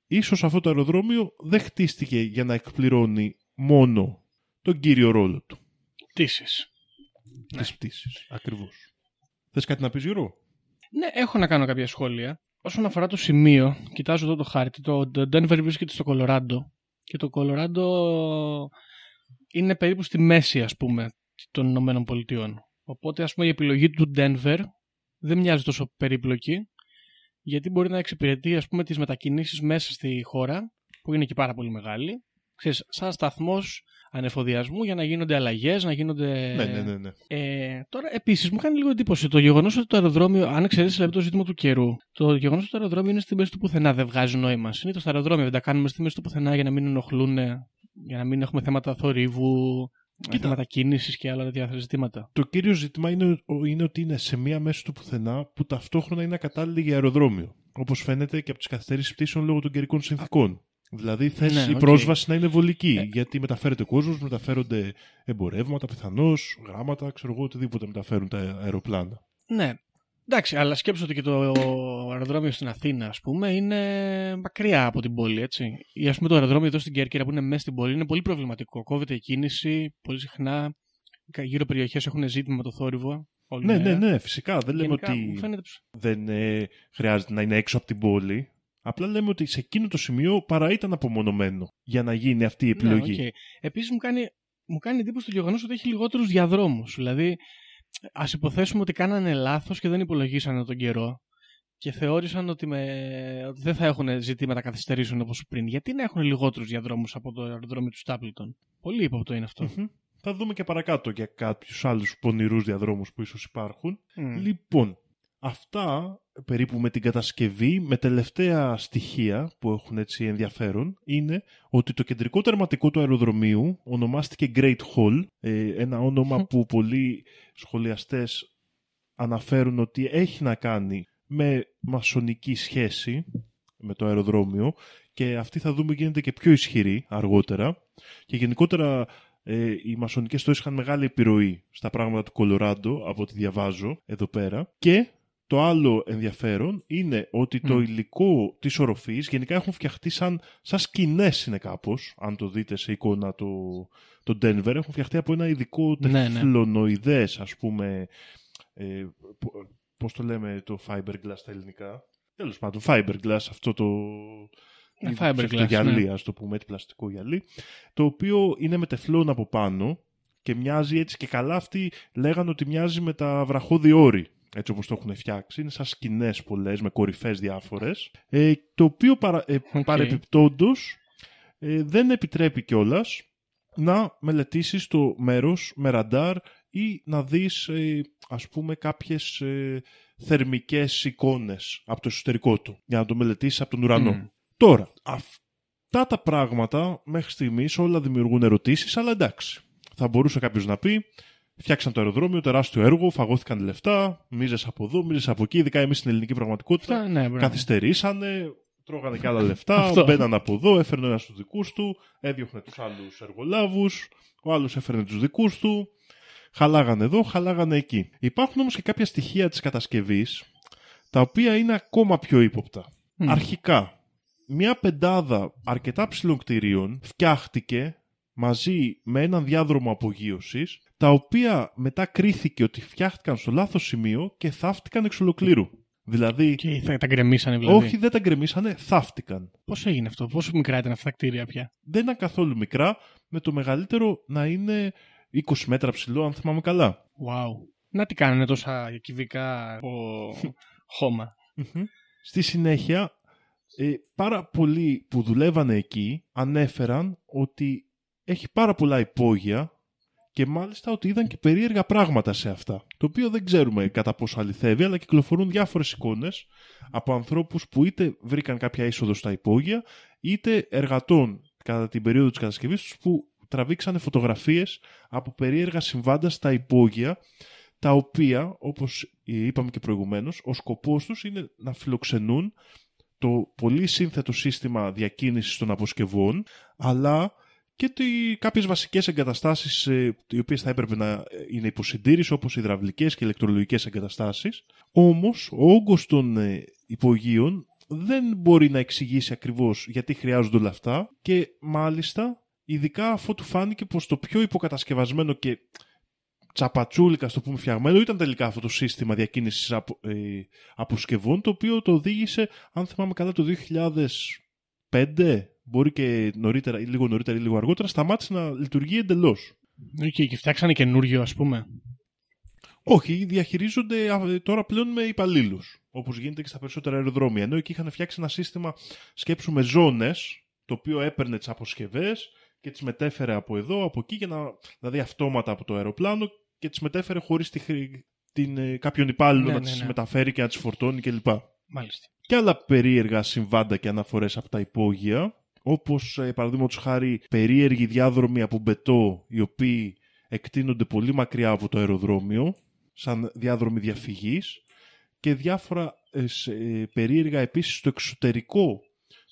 ίσως αυτό το αεροδρόμιο δεν χτίστηκε για να εκπληρώνει μόνο τον κύριο ρόλο του. Πτήσεις. Ναι. Τη πτήση. Ακριβώς. Θες κάτι να πεις, Γιώργο; Ναι, έχω να κάνω κάποια σχόλια. Όσον αφορά το σημείο, κοιτάζω εδώ το χάρτη. Το το Denver βρίσκεται στο Κολοράντο. Και το Κολοράντο είναι περίπου στη μέση, ας πούμε, των Ηνωμένων Πολιτειών. Οπότε, ας πούμε, η επιλογή του Denver δεν μοιάζει τόσο περίπλοκη, γιατί μπορεί να εξυπηρετεί, ας πούμε, τις μετακινήσεις μέσα στη χώρα, που είναι και πάρα πολύ μεγάλη, ξέρεις, σαν σταθμός ανεφοδιασμού για να γίνονται αλλαγές, να γίνονται... Ναι, ναι, ναι. ναι. Ε, τώρα, επίσης, μου κάνει λίγο εντύπωση το γεγονός ότι το αεροδρόμιο, αν εξαιρέσεις δηλαδή, το ζήτημα του καιρού, το γεγονός ότι το αεροδρόμιο είναι στη μέση του πουθενά δεν βγάζει νόημα. Συνήθως τα αεροδρόμια δεν τα κάνουμε στη μέση του πουθενά για να μην ενοχλούν, για να μην έχουμε θέματα θορύβου, Κοίτα. θέματα κίνηση και άλλα τέτοια ζητήματα. Το κύριο ζήτημα είναι, είναι ότι είναι σε μία μέση του πουθενά που ταυτόχρονα είναι ακατάλληλη για αεροδρόμιο. Όπως φαίνεται και από τις καθυστερήσεις πτήσεων λόγω των καιρικών συνθήκων. Δηλαδή θες Ναι, η οκ. πρόσβαση να είναι βολική. Ε. Γιατί μεταφέρεται κόσμος, μεταφέρονται εμπορεύματα, πιθανώς, γράμματα, ξέρω εγώ, οτιδήποτε μεταφέρουν τα αεροπλάνα. Ναι. Εντάξει, αλλά σκέψου ότι και το αεροδρόμιο στην Αθήνα, ας πούμε, είναι μακριά από την πόλη, έτσι. Ή ας πούμε το αεροδρόμιο εδώ στην Κέρκυρα που είναι μέσα στην πόλη είναι πολύ προβληματικό. Κόβεται η κίνηση πολύ συχνά. Γύρω περιοχές έχουν ζήτημα με το θόρυβο. όλη Ναι, μέρα. ναι, ναι, φυσικά. Δεν λέμε Γενικά, ότι μου φαίνεται... δεν ε, χρειάζεται να είναι έξω από την πόλη. Απλά λέμε ότι σε εκείνο το σημείο παρά ήταν απομονωμένο για να γίνει αυτή η επιλογή. Ναι, okay. Επίσης μου κάνει, μου κάνει εντύπωση το γεγονός ότι έχει λιγότερους διαδρόμους. Δηλαδή, ας υποθέσουμε ότι κάνανε λάθος και δεν υπολογίσανε τον καιρό και θεώρησαν ότι, με, ότι δεν θα έχουν ζητήματα καθυστερήσεων όπως πριν. Γιατί να έχουν λιγότερους διαδρόμους από το αεροδρόμιο του Στάπλτον; Πολύ ύποπτο είναι αυτό. Μμμ. Θα δούμε και παρακάτω για κάποιους άλλους πονηρούς διαδρόμους που ίσως υπάρχουν. Μμ. Λοιπόν, αυτά περίπου με την κατασκευή, με τελευταία στοιχεία που έχουν έτσι ενδιαφέρον, είναι ότι το κεντρικό τερματικό του αεροδρομίου ονομάστηκε Great Hall, ε, ένα όνομα που πολλοί σχολιαστές αναφέρουν ότι έχει να κάνει με μασονική σχέση με το αεροδρόμιο και αυτή θα δούμε γίνεται και πιο ισχυρή αργότερα. Και γενικότερα ε, οι μασονικές στόες είχαν μεγάλη επιρροή στα πράγματα του Κολοράντο από ό,τι διαβάζω εδώ πέρα. Και το άλλο ενδιαφέρον είναι ότι το Μμ. υλικό της οροφής γενικά έχουν φτιαχτεί σαν, σαν σκηνές είναι κάπως αν το δείτε σε εικόνα το, το Denver έχουν φτιαχτεί από ένα ειδικό Ναι, ναι. τεφλονοειδές ας πούμε ε, πο- πώς το λέμε το fiberglass στα ελληνικά τέλος πάντων fiberglass αυτό το Ναι, είδος, fiberglass, αυτό γυαλί ναι. ας το πούμε έτσι πλαστικό γυαλί το οποίο είναι με τεφλόν από πάνω και μοιάζει έτσι και καλά αυτοί λέγανε ότι μοιάζει με τα βραχώδη όρη έτσι όπως το έχουν φτιάξει. Είναι σαν σκηνές πολλές με κορυφές διάφορες. Ε, το οποίο παρα, ε, Οκ. παρεπιπτόντως ε, δεν επιτρέπει κιόλας να μελετήσεις το μέρος με ραντάρ ή να δεις ε, ας πούμε κάποιες ε, θερμικές εικόνες από το εσωτερικό του για να το μελετήσεις από τον ουρανό. Μμ. Τώρα, αυτά τα πράγματα μέχρι στιγμής όλα δημιουργούν ερωτήσεις, αλλά εντάξει. Θα μπορούσε κάποιος να πει, φτιάξαν το αεροδρόμιο, τεράστιο έργο, φαγώθηκαν λεφτά, μίζες από εδώ, μίζες από εκεί, ειδικά εμείς στην ελληνική πραγματικότητα. Αυτά, ναι, μπράβο. Καθυστερήσανε, τρώγανε και άλλα λεφτά, Αυτό. μπαίναν από εδώ, έφερνε ένας του δικούς του, έδιωχνε τους άλλους εργολάβους, ο άλλος έφερνε τους δικούς του. Χαλάγανε εδώ, χαλάγανε εκεί. Υπάρχουν όμως και κάποια στοιχεία της κατασκευής τα οποία είναι ακόμα πιο ύποπτα. Μμ. Αρχικά, μια πεντάδα αρκετά ψηλών κτηρίων φτιάχτηκε μαζί με έναν διάδρομο απογείωσης, τα οποία μετά κρίθηκε ότι φτιάχτηκαν στο λάθος σημείο και θαύτηκαν εξ ολοκλήρου. Δηλαδή, Και θα τα γκρεμίσανε δηλαδή. όχι δεν τα γκρεμίσανε, θαύτηκαν. Πώς έγινε αυτό, πόσο μικρά ήταν αυτά τα κτίρια πια; Δεν ήταν καθόλου μικρά, με το μεγαλύτερο να είναι 20 μέτρα ψηλό, αν θυμάμαι καλά. Wow. Να τι κάνανε τόσα κυβικά από χώμα. Στη συνέχεια, ε, πάρα πολλοί που δουλεύανε εκεί ανέφεραν ότι έχει πάρα πολλά υπόγεια και μάλιστα ότι είδαν και περίεργα πράγματα σε αυτά. Το οποίο δεν ξέρουμε κατά πόσο αληθεύει, αλλά κυκλοφορούν διάφορες εικόνες από ανθρώπους που είτε βρήκαν κάποια είσοδο στα υπόγεια, είτε εργατών κατά την περίοδο της κατασκευής τους που τραβήξανε φωτογραφίες από περίεργα συμβάντα στα υπόγεια, τα οποία, όπως είπαμε και προηγουμένως, ο σκοπός τους είναι να φιλοξενούν το πολύ σύνθετο σύστημα διακίνησης των αποσκευών, αλλά και τι, κάποιες βασικές εγκαταστάσεις ε, οι οποίες θα έπρεπε να είναι υποσυντήρηση όπως υδραυλικές και ηλεκτρολογικές εγκαταστάσεις. Όμως ο όγκος των ε, υπογείων δεν μπορεί να εξηγήσει ακριβώς γιατί χρειάζονται όλα αυτά και μάλιστα ειδικά αφού του φάνηκε πως το πιο υποκατασκευασμένο και τσαπατσούλικα, στο πούμε, φτιαγμένο ήταν τελικά αυτό το σύστημα διακίνησης απο, ε, αποσκευών, το οποίο το οδήγησε, αν θυμάμαι καλά, το 2005, μπορεί και νωρίτερα, ή λίγο νωρίτερα ή λίγο αργότερα, σταμάτησε να λειτουργεί εντελώς. Okay, και φτιάξανε καινούριο, ας πούμε. Όχι, διαχειρίζονται α, τώρα πλέον με υπαλλήλους. Όπως γίνεται και στα περισσότερα αεροδρόμια. Ενώ εκεί είχαν φτιάξει ένα σύστημα σκέψου με ζώνες, το οποίο έπαιρνε τις αποσκευές και τις μετέφερε από εδώ, από εκεί, για να, δηλαδή αυτόματα από το αεροπλάνο και τις μετέφερε χωρίς τη, την, ε, κάποιον υπάλληλο Ναι, να ναι, τις ναι. μεταφέρει και να τις φορτώνει κλπ. Μάλιστα. Και άλλα περίεργα συμβάντα και αναφορές από τα υπόγεια, όπως ε, παραδείγματος χάρη περίεργοι διάδρομοι από μπετό, οι οποίοι εκτείνονται πολύ μακριά από το αεροδρόμιο, σαν διάδρομοι διαφυγής, και διάφορα ε, σε- ε, περίεργα επίσης στο εξωτερικό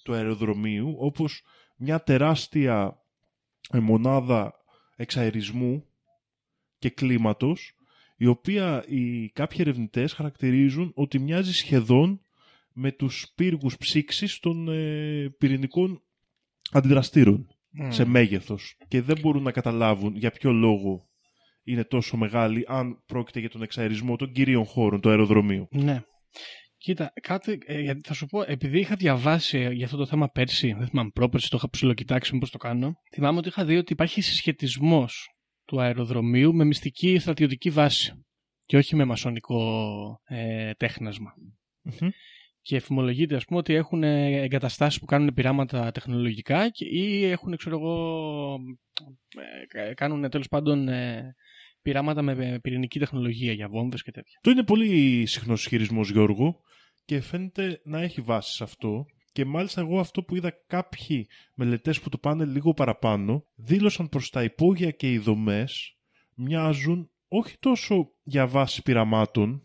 του αεροδρομίου, όπως μια τεράστια ε, μονάδα εξαερισμού και κλίματος, η οποία οι κάποιοι ερευνητές χαρακτηρίζουν ότι μοιάζει σχεδόν με τους πύργους ψήξης των ε, πυρηνικών αντιδραστήρων σε μέγεθος και δεν μπορούν να καταλάβουν για ποιο λόγο είναι τόσο μεγάλη αν πρόκειται για τον εξαερισμό των κυρίων χώρων του αεροδρομίου. Ναι. Κοίτα, κάτι, ε, γιατί θα σου πω, επειδή είχα διαβάσει ε, για αυτό το θέμα πέρσι, δεν θυμάμαι πρόπερσι, το είχα ψιλοκοιτάξει μήπως το κάνω, θυμάμαι ότι είχα δει ότι υπάρχει συσχετισμός του αεροδρομίου με μυστική στρατιωτική βάση και όχι με μασονικό ε, τέχνασμα. Μμμ. Και εφημολογείται, ας πούμε, ότι έχουν ε, εγκαταστάσεις που κάνουν πειράματα τεχνολογικά και, ή έχουν, ξέρω εγώ, ε, κάνουν τέλος πάντων ε, πειράματα με πυρηνική τεχνολογία για βόμβες και τέτοια. Το είναι πολύ συχνός ισχυρισμός Γιώργο και φαίνεται να έχει βάση σε αυτό και μάλιστα εγώ αυτό που είδα κάποιοι μελετές που το πάνε λίγο παραπάνω δήλωσαν προς τα υπόγεια και οι δομές μοιάζουν όχι τόσο για βάση πειραμάτων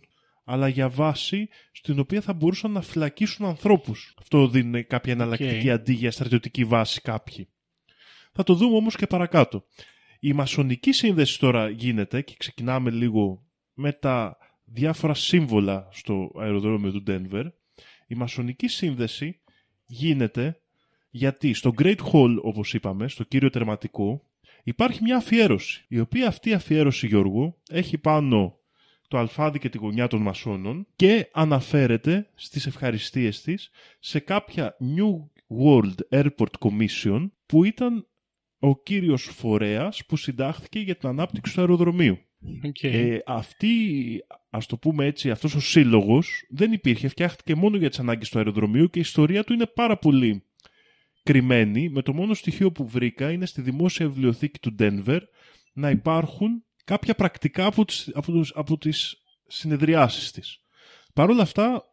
αλλά για βάση στην οποία θα μπορούσαν να φυλακίσουν ανθρώπους. Αυτό δίνει κάποια εναλλακτική αντί για στρατιωτική βάση κάποιοι. Θα το δούμε όμως και παρακάτω. Η μασονική σύνδεση τώρα γίνεται και ξεκινάμε λίγο με τα διάφορα σύμβολα στο αεροδρόμιο του Denver. Η μασονική σύνδεση γίνεται γιατί στο Great Hall, όπως είπαμε, στο κύριο τερματικό, υπάρχει μια αφιέρωση. Η οποία αυτή η αφιέρωση, Γιώργο, έχει πάνω το αλφάδι και τη γωνιά των μασόνων και αναφέρεται στις ευχαριστίες της σε κάποια New World Airport Commission που ήταν ο κύριος φορέας που συντάχθηκε για την ανάπτυξη του αεροδρομίου. Okay. Ε, αυτή, ας το πούμε έτσι, αυτός ο σύλλογος δεν υπήρχε, φτιάχτηκε μόνο για τις ανάγκες του αεροδρομίου και η ιστορία του είναι πάρα πολύ κρυμμένη, με το μόνο στοιχείο που βρήκα είναι στη δημόσια βιβλιοθήκη του Denver να υπάρχουν κάποια πρακτικά από τις, από τους, από τις συνεδριάσεις της. Παρ' όλα αυτά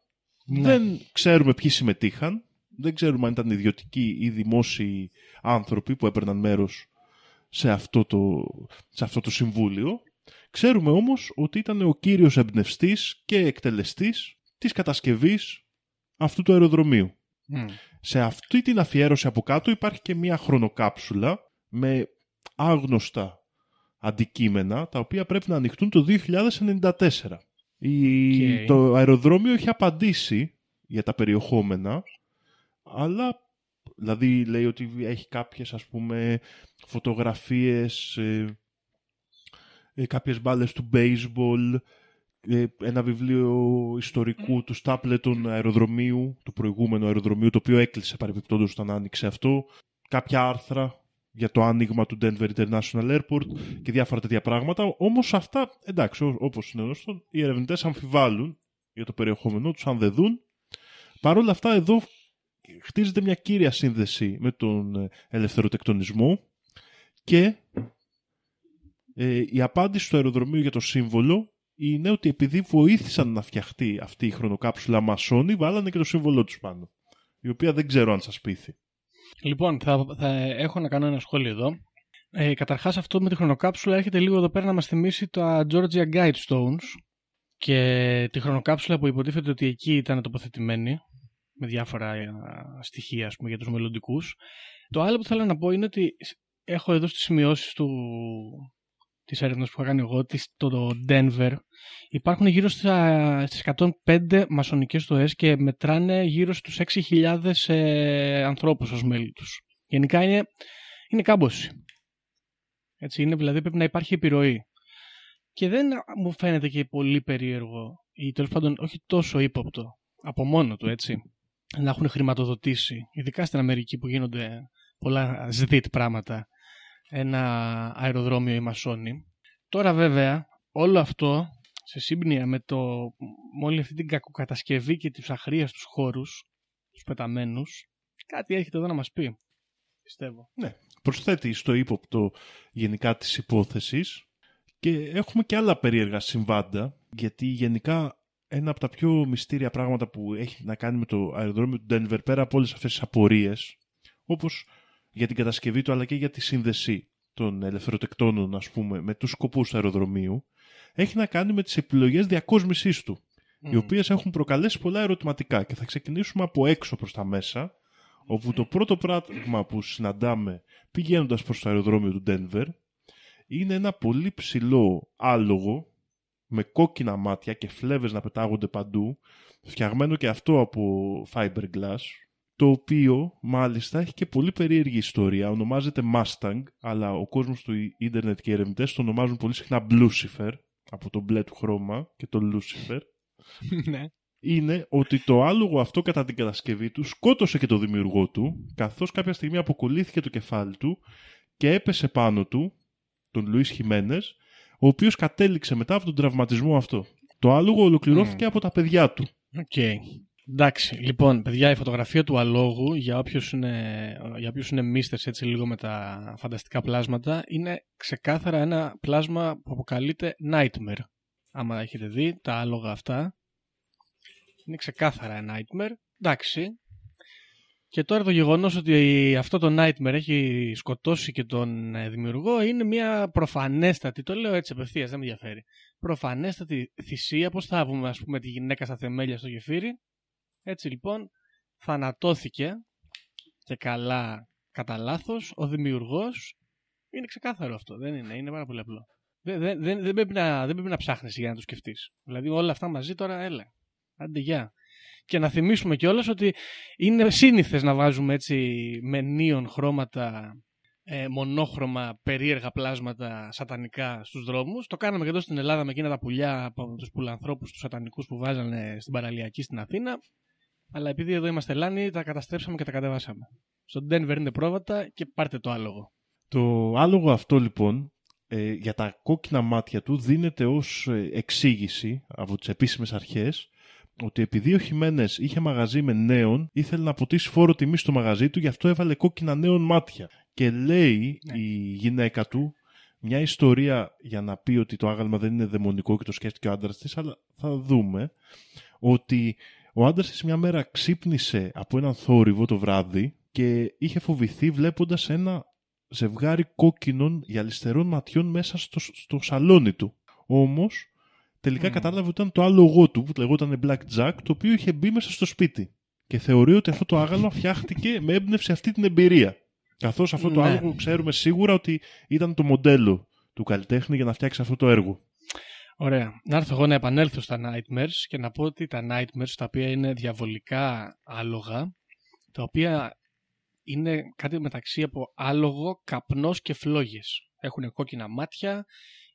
Ναι. δεν ξέρουμε ποιοι συμμετείχαν, δεν ξέρουμε αν ήταν ιδιωτικοί ή δημόσιοι άνθρωποι που έπαιρναν μέρος σε αυτό το, σε αυτό το συμβούλιο. Ξέρουμε όμως ότι ήταν ο κύριος εμπνευστής και εκτελεστής της κατασκευής αυτού του αεροδρομίου. Μμ. Σε αυτή την αφιέρωση από κάτω υπάρχει και μία χρονοκάψουλα με άγνωστα αντικείμενα τα οποία πρέπει να ανοιχτούν το 2094. Η... Οκ. Το αεροδρόμιο έχει απαντήσει για τα περιεχόμενα αλλά δηλαδή λέει ότι έχει κάποιες ας πούμε φωτογραφίες ε, ε, κάποιες μπάλες του baseball ε, ένα βιβλίο ιστορικού του Στάπλετον αεροδρομίου, του προηγούμενου αεροδρομίου, το οποίο έκλεισε παρεμπιπτόντως όταν άνοιξε αυτό, κάποια άρθρα για το άνοιγμα του Denver International Airport και διάφορα τέτοια πράγματα. Όμως αυτά, εντάξει, ό- όπως είναι γνωστό, οι ερευνητές αμφιβάλλουν για το περιεχόμενό τους, αν δεν δουν. Παρ' όλα αυτά, εδώ χτίζεται μια κύρια σύνδεση με τον ε, ελευθεροτεκτονισμό και Ε, η απάντηση του αεροδρομίου για το σύμβολο είναι ότι επειδή βοήθησαν να φτιαχτεί αυτή η χρονοκάψουλα μασόνη, βάλανε και το σύμβολό τους πάνω. Η οποία δεν ξέρω αν σας πείθει. Λοιπόν, θα, θα έχω να κάνω ένα σχόλιο εδώ. Ε, Καταρχάς, αυτό με τη χρονοκάψουλα έρχεται λίγο εδώ πέρα να μας θυμίσει τα Georgia Guidestones και τη χρονοκάψουλα που υποτίθεται ότι εκεί ήταν τοποθετημένη με διάφορα ε, στοιχεία ας πούμε, για τους μελλοντικούς. Το άλλο που θέλω να πω είναι ότι έχω εδώ στις σημειώσεις του, της έρευνας που είχα κάνει εγώ, της, το Denver, υπάρχουν γύρω στα, στις 105 μασονικές στοές και μετράνε γύρω στους 6.000 ε, ανθρώπους ως μέλη τους. Γενικά είναι, είναι κάμποση. Έτσι είναι, δηλαδή πρέπει να υπάρχει επιρροή. Και δεν μου φαίνεται και πολύ περίεργο ή τέλος πάντων όχι τόσο ύποπτο από μόνο του, έτσι, να έχουν χρηματοδοτήσει, ειδικά στην Αμερική που γίνονται πολλά σδίτ πράγματα, ένα αεροδρόμιο η Μασόνη. Τώρα βέβαια όλο αυτό σε σύμπνοια με, το, με όλη αυτή την κακοκατασκευή και τους αχρίαστους χώρους, τους πεταμένους, κάτι έρχεται εδώ να μας πει, πιστεύω. Ναι, προσθέτει στο ύποπτο γενικά της υπόθεσης και έχουμε και άλλα περίεργα συμβάντα, γιατί γενικά ένα από τα πιο μυστήρια πράγματα που έχει να κάνει με το αεροδρόμιο του Denver, πέρα από όλες αυτές τις απορίες, όπως για την κατασκευή του αλλά και για τη σύνδεση των ελευθεροτεκτώνων, ας πούμε, με τους σκοπούς του αεροδρομίου, έχει να κάνει με τις επιλογές διακόσμησής του, οι οποίες έχουν προκαλέσει πολλά ερωτηματικά. Και θα ξεκινήσουμε από έξω προς τα μέσα, όπου το πρώτο πράγμα που συναντάμε πηγαίνοντας προς το αεροδρόμιο του Denver είναι ένα πολύ ψηλό άλογο με κόκκινα μάτια και φλέβες να πετάγονται παντού, φτιαγμένο και αυτό από fiberglass, το οποίο μάλιστα έχει και πολύ περίεργη ιστορία. Ονομάζεται Mustang, αλλά ο κόσμος του ίντερνετ και οι ερευνητές το ονομάζουν πολύ συχνά Lucifer, από το μπλε του χρώμα και το Lucifer. ναι. είναι ότι το άλογο αυτό κατά την κατασκευή του σκότωσε και το δημιουργό του, καθώς κάποια στιγμή αποκολλήθηκε το κεφάλι του και έπεσε πάνω του, τον Λουίς Χιμένες, ο οποίος κατέληξε μετά από τον τραυματισμό αυτό. Το άλογο ολοκληρώθηκε από τα παιδιά του. Οκ. Εντάξει, λοιπόν, παιδιά, η φωτογραφία του αλόγου, για όποιους είναι, για όποιους είναι μύστες έτσι λίγο με τα φανταστικά πλάσματα, είναι ξεκάθαρα ένα πλάσμα που αποκαλείται Nightmare. Άμα έχετε δει τα άλογα αυτά, είναι ξεκάθαρα Nightmare. Εντάξει. Και τώρα το γεγονός ότι αυτό το Nightmare έχει σκοτώσει και τον ε, δημιουργό είναι μια προφανέστατη, το λέω έτσι απευθείας, δεν με ενδιαφέρει, προφανέστατη θυσία, πώς θα βγούμε ας πούμε τη γυναίκα στα θεμέλια στο γεφύρι, έτσι λοιπόν, θανατώθηκε και καλά κατά λάθος ο δημιουργός. Είναι ξεκάθαρο αυτό. Δεν είναι, είναι πάρα πολύ απλό. Δεν, δεν, δεν, δεν πρέπει να, δεν πρέπει να ψάχνεις για να το σκεφτείς. Δηλαδή όλα αυτά μαζί τώρα έλα. Άντε γεια. Και να θυμίσουμε κιόλας ότι είναι σύνηθες να βάζουμε έτσι με νίον χρώματα, ε, μονόχρωμα, περίεργα πλάσματα σατανικά στους δρόμους. Το κάναμε και εδώ στην Ελλάδα με εκείνα τα πουλιά από τους πουλανθρώπους, τους σατανικούς που βάζανε στην παραλιακή στην Αθήνα. Αλλά επειδή εδώ είμαστε Λάνοι, τα καταστρέψαμε και τα κατεβάσαμε. Στο Denver είναι πρόβατα και πάρτε το άλογο. Το άλογο αυτό λοιπόν ε, για τα κόκκινα μάτια του δίνεται ως ε, εξήγηση από τις επίσημες αρχές ότι επειδή ο Χιμένες είχε μαγαζί με νέων, ήθελε να αποτίσει φόρο τιμή στο μαγαζί του, γι' αυτό έβαλε κόκκινα νέων μάτια. Και λέει Ναι. η γυναίκα του μια ιστορία για να πει ότι το άγαλμα δεν είναι δαιμονικό και το σκέφτηκε ο άντρας της, αλλά θα δούμε ότι ο άντρας της μια μέρα ξύπνησε από έναν θόρυβο το βράδυ και είχε φοβηθεί βλέποντας ένα ζευγάρι κόκκινων γυαλιστερών ματιών μέσα στο, στο σαλόνι του. Όμως, τελικά κατάλαβε ότι ήταν το άλογο του που λεγόταν Black Jack, το οποίο είχε μπει μέσα στο σπίτι. Και θεωρεί ότι αυτό το άγαλμα φτιάχτηκε με έμπνευση αυτή την εμπειρία. Καθώς αυτό το Ναι. άλογο ξέρουμε σίγουρα ότι ήταν το μοντέλο του καλλιτέχνη για να φτιάξει αυτό το έργο. Ωραία. Να έρθω εγώ να επανέλθω στα Nightmares και να πω ότι τα Nightmares, τα οποία είναι διαβολικά άλογα, τα οποία είναι κάτι μεταξύ από άλογο, καπνός και φλόγες. Έχουν κόκκινα μάτια,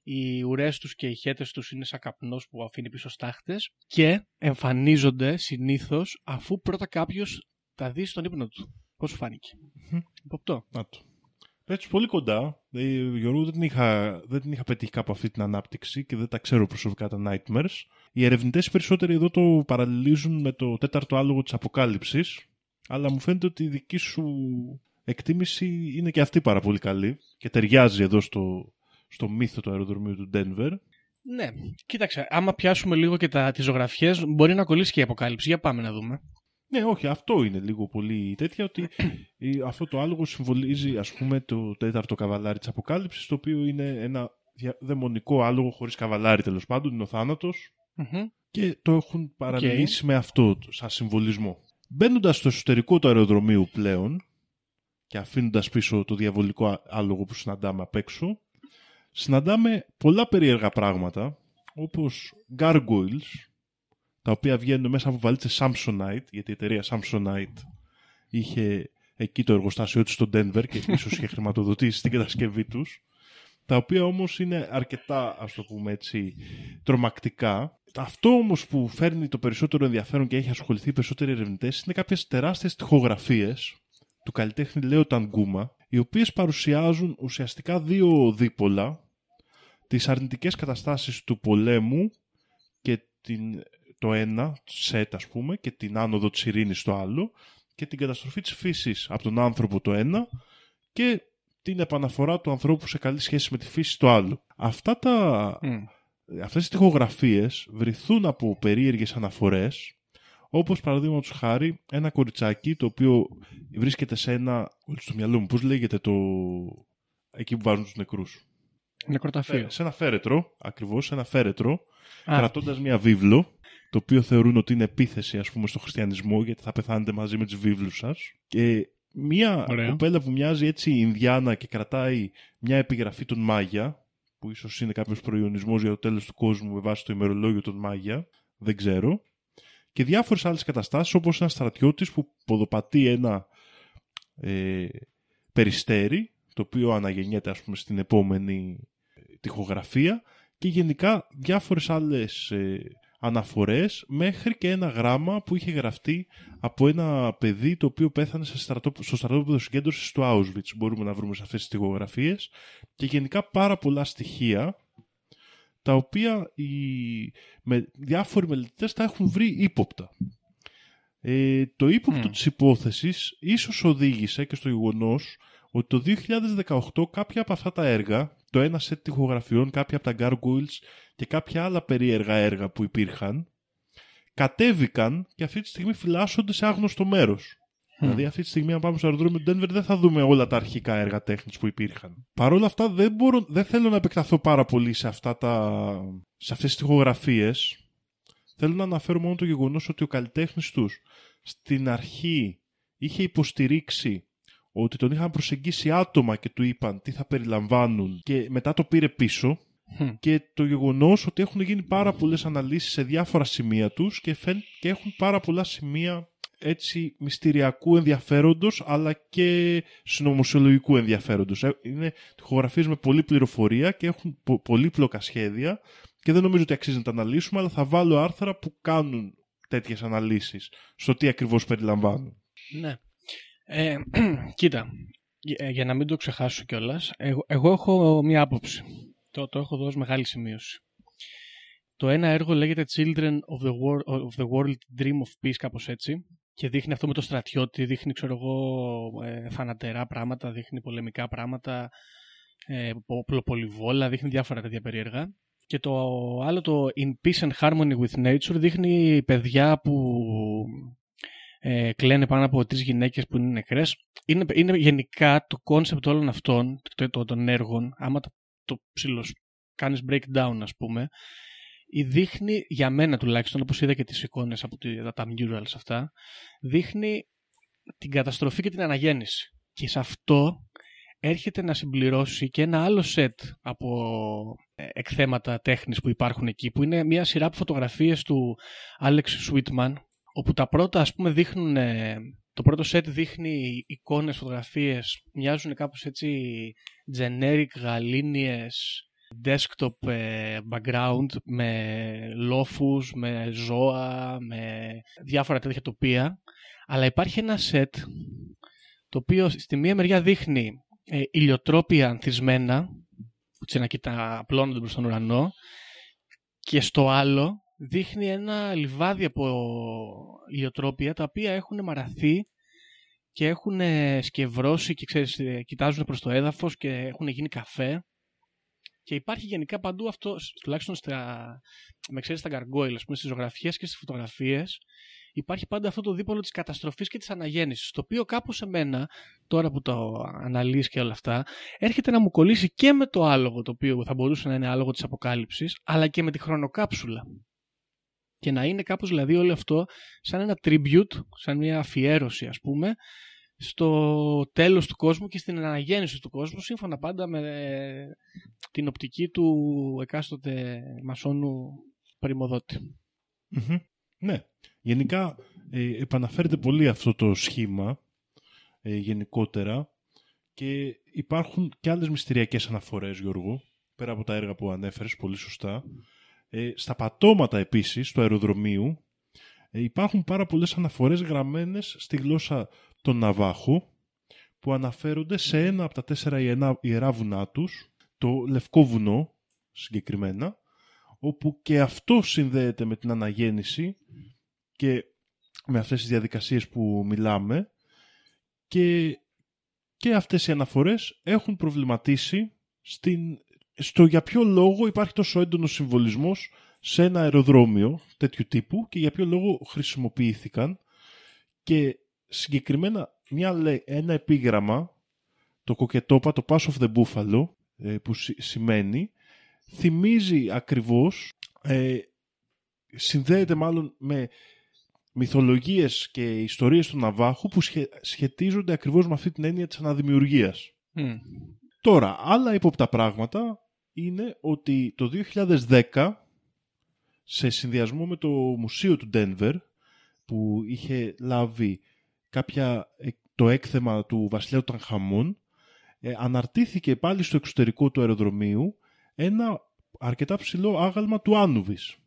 οι ουρές τους και οι χέτες τους είναι σαν καπνός που αφήνει πίσω στάχτες και εμφανίζονται συνήθως αφού πρώτα κάποιος τα δει στον ύπνο του. Πώς σου φάνηκε; Υποπτώ. Να το. Έτσι πολύ κοντά. Ε, Γιώργο, δεν την, είχα, δεν την είχα πετύχει κάπου αυτή την ανάπτυξη και δεν τα ξέρω προσωπικά τα Nightmares. Οι ερευνητές οι περισσότεροι εδώ το παραλληλίζουν με το τέταρτο άλογο της Αποκάλυψης, αλλά μου φαίνεται ότι η δική σου εκτίμηση είναι και αυτή πάρα πολύ καλή και ταιριάζει εδώ στο, στο μύθο του αεροδρομίου του Denver. Ναι, κοίταξε, άμα πιάσουμε λίγο και τα, τις ζωγραφιές, μπορεί να κολλήσει και η αποκάλυψη. Για πάμε να δούμε. Ναι, όχι, αυτό είναι λίγο πολύ τέτοια, ότι η- αυτό το άλογο συμβολίζει, ας πούμε, το τέταρτο καβαλάρι της αποκάλυψης, το οποίο είναι ένα δια- δαιμονικό άλογο χωρίς καβαλάρι, τέλος πάντων, είναι ο θάνατος, Μμμ. και το έχουν παραμιλήσει με αυτό σαν συμβολισμό. Μπαίνοντας στο εσωτερικό του αεροδρομίου πλέον και αφήνοντας πίσω το διαβολικό α- άλογο που συναντάμε απ' έξω, συναντάμε πολλά περίεργα πράγματα, όπως gargoyles, τα οποία βγαίνουν μέσα από βαλίτσες Samsonite, γιατί η εταιρεία Samsonite είχε εκεί το εργοστάσιο της στο Denver και ίσως είχε χρηματοδοτήσει την κατασκευή τους, τα οποία όμως είναι αρκετά, ας το πούμε έτσι, τρομακτικά. Αυτό όμως που φέρνει το περισσότερο ενδιαφέρον και έχει ασχοληθεί οι περισσότεροι ερευνητές είναι κάποιες τεράστιες τοιχογραφίες του καλλιτέχνη Λέο Ταγκούμα, οι οποίες παρουσιάζουν ουσιαστικά δύο δίπολα, τις αρνητικές καταστάσεις του πολέμου και την, το ένα, σετ ας πούμε, και την άνοδο της ειρήνης στο άλλο, και την καταστροφή της φύσης από τον άνθρωπο το ένα, και την επαναφορά του ανθρώπου σε καλή σχέση με τη φύση το άλλο. Αυτά τα, Μμ. αυτές οι τοιχογραφίες βρηθούν από περίεργες αναφορές όπως παραδείγματος χάρη ένα κοριτσάκι το οποίο βρίσκεται σε ένα στο μυαλό μου πώς λέγεται το εκεί που βάζουν τους νεκρούς; Νεκροταφείο. σε ένα φέρετρο ακριβώς σε ένα φέρετρο Α. κρατώντας μια βίβλο το οποίο θεωρούν ότι είναι επίθεση ας πούμε στο χριστιανισμό γιατί θα πεθάνετε μαζί με τις βίβλους σας και μια Ωραία. κοπέλα που μοιάζει έτσι Ινδιάνα και κρατάει μια επιγραφή των Μάγια που ίσως είναι κάποιος προϊονισμός για το τέλος του κόσμου με βάση το ημερολόγιο των Μάγια δεν ξέρω και διάφορες άλλες καταστάσεις όπως ένας στρατιώτης που ποδοπατεί ένα ε, περιστέρι το οποίο αναγεννιέται ας πούμε στην επόμενη τοιχογραφία και γενικά διάφορες άλλες ε, αναφορές μέχρι και ένα γράμμα που είχε γραφτεί από ένα παιδί το οποίο πέθανε σε στρατό, στο στρατόπεδο συγκέντρωσης του Auschwitz. Μπορούμε να βρούμε σε αυτές τις τοιχογραφίες και γενικά πάρα πολλά στοιχεία τα οποία οι, με, διάφοροι μελετητές τα έχουν βρει ύποπτα. Ε, το ύποπτο Μμ. της υπόθεσης ίσως οδήγησε και στο γεγονός ότι το 2018 κάποια από αυτά τα έργα, το ένα σετ τοιχογραφιών, κάποια από τα Gargoyles και κάποια άλλα περίεργα έργα που υπήρχαν, κατέβηκαν και αυτή τη στιγμή φυλάσσονται σε άγνωστο μέρος. Δηλαδή αυτή τη στιγμή αν πάμε στο αεροδρόμιο του Denver δεν θα δούμε όλα τα αρχικά έργα τέχνης που υπήρχαν. Παρ' όλα αυτά δεν, μπορώ, δεν θέλω να επεκταθώ πάρα πολύ σε, αυτά τα, σε αυτές τις τοιχογραφίες. Θέλω να αναφέρω μόνο το γεγονός ότι ο καλλιτέχνης τους στην αρχή είχε υποστηρίξει ότι τον είχαν προσεγγίσει άτομα και του είπαν τι θα περιλαμβάνουν και μετά το πήρε πίσω Μμ. και το γεγονός ότι έχουν γίνει πάρα πολλές αναλύσεις σε διάφορα σημεία τους και, φαίν- και έχουν πάρα πολλά σημεία έτσι μυστηριακού ενδιαφέροντος αλλά και συνωμοσιολογικού ενδιαφέροντος. Ε, Είναι τοιχογραφίες με πολλή πληροφορία και έχουν πο- πολύπλοκα σχέδια και δεν νομίζω ότι αξίζει να τα αναλύσουμε αλλά θα βάλω άρθρα που κάνουν τέτοιες αναλύσεις στο τι ακριβώς περιλαμβάνουν. Ναι. Ε, κοίτα, για- για να μην το ξεχάσω κιόλας, εγώ, εγώ έχω μία άποψη. Το, το έχω δώσει μεγάλη σημείωση. Το ένα έργο λέγεται Children of the, World, of the World Dream of Peace, κάπως έτσι. Και δείχνει αυτό με το στρατιώτη, δείχνει, ξέρω εγώ, ε, θανατερά πράγματα, δείχνει πολεμικά πράγματα, ε, πο- πολυβόλα, δείχνει διάφορα τέτοια περίεργα. Και το άλλο, το In Peace and Harmony with Nature, δείχνει παιδιά που ε, κλαίνε πάνω από τρεις γυναίκες που είναι νεκρές. Είναι, είναι γενικά το concept όλων αυτών, το, το, των έργων, άμα το, το ψηλος κάνεις breakdown ας πούμε, ή δείχνει, για μένα τουλάχιστον, όπως είδα και τις εικόνες από τη, τα murals αυτά, δείχνει την καταστροφή και την αναγέννηση. Και σε αυτό έρχεται να συμπληρώσει και ένα άλλο σετ από ε, εκθέματα τέχνης που υπάρχουν εκεί, που είναι μια σειρά από φωτογραφίες του Alex Sweetman, όπου τα πρώτα ας πούμε δείχνουν, ε, το πρώτο σετ δείχνει εικόνες, φωτογραφίες, μοιάζουν κάπως έτσι generic γαλήνιες desktop ε, background με λόφους, με ζώα, με διάφορα τέτοια τοπία. Αλλά υπάρχει ένα σετ το οποίο στη μία μεριά δείχνει ε, ηλιοτρόπια ανθισμένα που να κοιτά απλώνονται προς τον ουρανό και στο άλλο δείχνει ένα λιβάδι από ηλιοτρόπια τα οποία έχουν μαραθεί και έχουν ε, σκευρώσει και ξέρεις, ε, κοιτάζουν προς το έδαφος και έχουν γίνει καφέ Και υπάρχει γενικά παντού αυτό, τουλάχιστον στα, με ξέρεις στα γκαργκόιλ, ας πούμε, στις ζωγραφιές και στις φωτογραφίες, υπάρχει πάντα αυτό το δίπολο της καταστροφής και της αναγέννησης. Το οποίο κάπως σε μένα, τώρα που το αναλύεις και όλα αυτά, έρχεται να μου κολλήσει και με το άλογο, το οποίο θα μπορούσε να είναι άλογο της αποκάλυψης, αλλά και με τη χρονοκάψουλα. Και να είναι κάπως δηλαδή όλο αυτό σαν ένα tribute, σαν μια αφιέρωση ας πούμε, στο τέλος του κόσμου και στην αναγέννηση του κόσμου, σύμφωνα πάντα με την οπτική του εκάστοτε μασόνου πρημοδότη. Μμμ. Ναι. Γενικά ε, επαναφέρεται πολύ αυτό το σχήμα ε, γενικότερα και υπάρχουν και άλλες μυστηριακές αναφορές, Γιώργο, πέρα από τα έργα που ανέφερες πολύ σωστά. Ε, στα πατώματα επίσης του αεροδρομίου ε, υπάρχουν πάρα πολλές αναφορές γραμμένες στη γλώσσα των Ναβάχου που αναφέρονται σε ένα από τα τέσσερα ιερά- ιερά βουνά τους, το Λευκό Βουνό συγκεκριμένα, όπου και αυτό συνδέεται με την αναγέννηση και με αυτές τις διαδικασίες που μιλάμε και, και αυτές οι αναφορές έχουν προβληματίσει στην, στο για ποιο λόγο υπάρχει τόσο έντονος συμβολισμός σε ένα αεροδρόμιο τέτοιου τύπου και για ποιο λόγο χρησιμοποιήθηκαν και συγκεκριμένα μια, λέ- ένα επίγραμμα το κοκετόπα, το Pass of the Buffalo ε, που συ- σημαίνει θυμίζει ακριβώς ε, συνδέεται μάλλον με μυθολογίες και ιστορίες του Ναβάχου που σχε- σχετίζονται ακριβώς με αυτή την έννοια της αναδημιουργίας. Μμ. Τώρα, άλλα ύποπτα πράγματα είναι ότι το 2010 σε συνδυασμό με το μουσείο του Denver που είχε λάβει κάποια, ε, το έκθεμα του βασιλέου Τανχαμών ε, αναρτήθηκε πάλι στο εξωτερικό του αεροδρομίου ένα αρκετά ψηλό άγαλμα του Άνουβης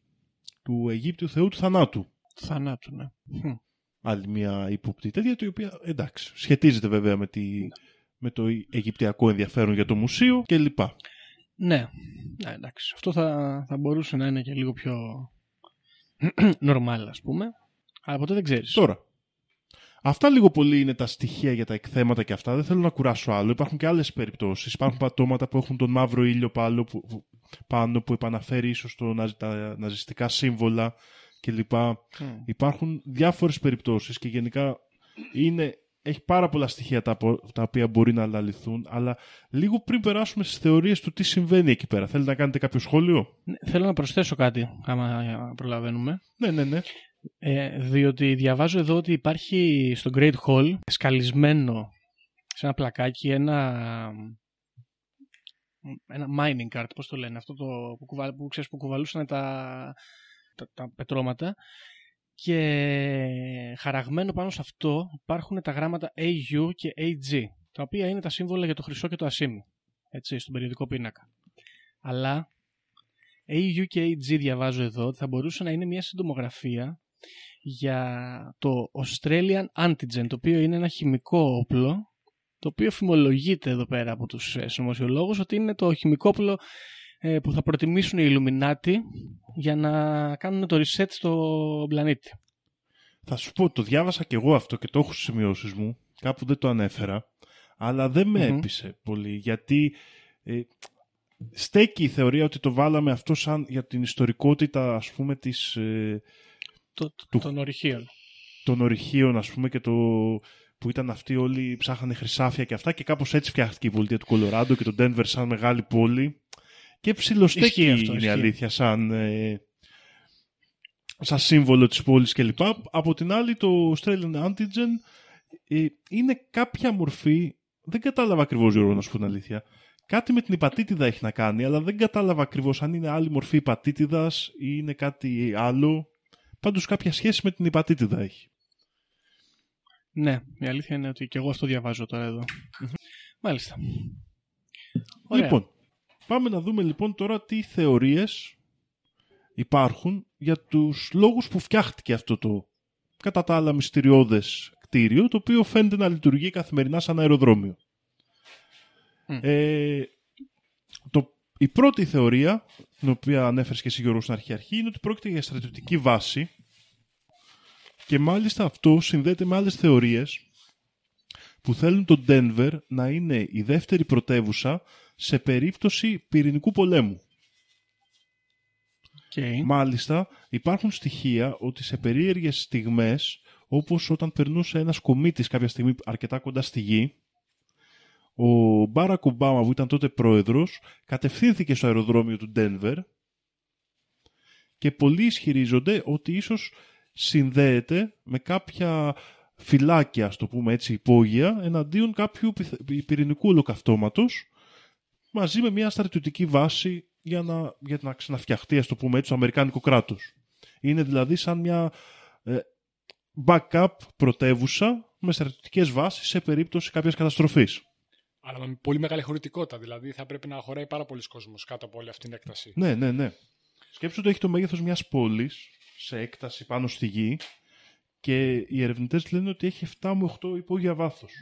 του Αιγύπτιου θεού του θανάτου. Θανάτου, ναι. Μμ. Άλλη μια ύποπτη τέτοια, η οποία εντάξει, σχετίζεται βέβαια με, τη, με το αιγυπτιακό ενδιαφέρον για το μουσείο κλπ. Ναι. ναι, εντάξει. Αυτό θα, θα μπορούσε να είναι και λίγο πιο normal, ας πούμε. Αλλά ποτέ δεν ξέρεις. Τώρα, αυτά λίγο πολύ είναι τα στοιχεία για τα εκθέματα και αυτά. Δεν θέλω να κουράσω άλλο. Υπάρχουν και άλλες περιπτώσεις. Υπάρχουν πατώματα που έχουν τον μαύρο ήλιο πάνω που, που- πάνω, που επαναφέρει ίσως το, ναζι- τα ναζιστικά σύμβολα κλπ. Μμ. Υπάρχουν διάφορες περιπτώσεις και γενικά είναι, έχει πάρα πολλά στοιχεία τα, απο- τα οποία μπορεί να αναλυθούν, αλλά λίγο πριν περάσουμε στις θεωρίες του τι συμβαίνει εκεί πέρα. Θέλετε να κάνετε κάποιο σχόλιο; Ναι, Θέλω να προσθέσω κάτι, άμα προλαβαίνουμε. Ναι, ναι, ναι. Ε, διότι διαβάζω εδώ ότι υπάρχει στο Great Hall σκαλισμένο σε ένα πλακάκι ένα, ένα mining cart, πώς το λένε, αυτό το που, κουβα, που, ξέρεις, που κουβαλούσαν τα, τα, τα πετρώματα και χαραγμένο πάνω σε αυτό υπάρχουν τα γράμματα AU και AG, τα οποία είναι τα σύμβολα για το χρυσό και το ασίμι, έτσι, στον περιοδικό πίνακα. Αλλά AU και AG διαβάζω εδώ ότι θα μπορούσε να είναι μια συντομογραφία για το Australian Antigen, το οποίο είναι ένα χημικό όπλο, το οποίο φημολογείται εδώ πέρα από τους ε, συνωμοσιολόγους ότι είναι το χημικό όπλο ε, που θα προτιμήσουν οι Illuminati για να κάνουν το reset στο πλανήτη. Θα σου πω, το διάβασα και εγώ αυτό και το έχω στις σημειώσεις μου. Κάπου δεν το ανέφερα. Αλλά δεν με Μμμ. έπεισε πολύ. Γιατί ε, στέκει η θεωρία ότι το βάλαμε αυτό σαν για την ιστορικότητα, ας πούμε, της, ε, Το, Του- των ορυχείων. των ορυχείων, ας πούμε, και το που ήταν αυτοί όλοι ψάχανε χρυσάφια και αυτά και κάπως έτσι φτιάχτηκε η πολιτεία του Κολοράντο και το Denver σαν μεγάλη πόλη. Και ψιλοστέκει Ισχύει αυτό, είναι η ισχύει. αλήθεια σαν, ε, σαν σύμβολο της πόλης κλπ. Από την άλλη το Australian Antigen ε, είναι κάποια μορφή, δεν κατάλαβα ακριβώς Γιώργο να σου πω την αλήθεια, κάτι με την υπατήτηδα έχει να κάνει, αλλά δεν κατάλαβα ακριβώς αν είναι άλλη μορφή υπατήτηδας ή είναι κάτι άλλο. Πάντως κάποια σχέση με την υπατήτηδα έχει. Ναι, η αλήθεια είναι ότι και εγώ αυτό διαβάζω τώρα εδώ. Μάλιστα. Ωραία. Λοιπόν, πάμε να δούμε λοιπόν τώρα τι θεωρίες υπάρχουν για τους λόγους που φτιάχτηκε αυτό το κατά τα άλλα μυστηριώδες κτίριο, το οποίο φαίνεται να λειτουργεί καθημερινά σαν αεροδρόμιο. Μμ. Ε, το, η πρώτη θεωρία, την οποία ανέφερες και εσύ Γιώργο στην αρχή-αρχή, είναι ότι πρόκειται για στρατιωτική βάση και μάλιστα αυτό συνδέεται με άλλες θεωρίες που θέλουν το Denver να είναι η δεύτερη πρωτεύουσα σε περίπτωση πυρηνικού πολέμου. Okay. Μάλιστα, υπάρχουν στοιχεία ότι σε περίεργες στιγμές, όπως όταν περνούσε ένας κομίτης κάποια στιγμή αρκετά κοντά στη γη, ο Μπάρακ Ομπάμα που ήταν τότε πρόεδρος κατευθύνθηκε στο αεροδρόμιο του Denver και πολλοί ισχυρίζονται ότι ίσως συνδέεται με κάποια φυλάκια, στο το πούμε έτσι, υπόγεια εναντίον κάποιου πυρηνικού ολοκαυτώματος μαζί με μια στρατιωτική βάση για να, για να ξαναφτιαχτεί, ας το πούμε έτσι, το Αμερικάνικο κράτος. Είναι δηλαδή σαν μια ε, backup πρωτεύουσα με στρατιωτικές βάσεις σε περίπτωση κάποιας καταστροφής. Αλλά με πολύ μεγάλη χωρητικότητα, δηλαδή θα πρέπει να χωράει πάρα πολλοί κόσμος κάτω από όλη αυτή την έκταση. Ναι, ναι, ναι. Σκέψου ότι έχει το μέγεθος μιας πόλης σε έκταση πάνω στη γη και οι ερευνητές λένε ότι έχει 7 με 8 υπόγεια βάθος.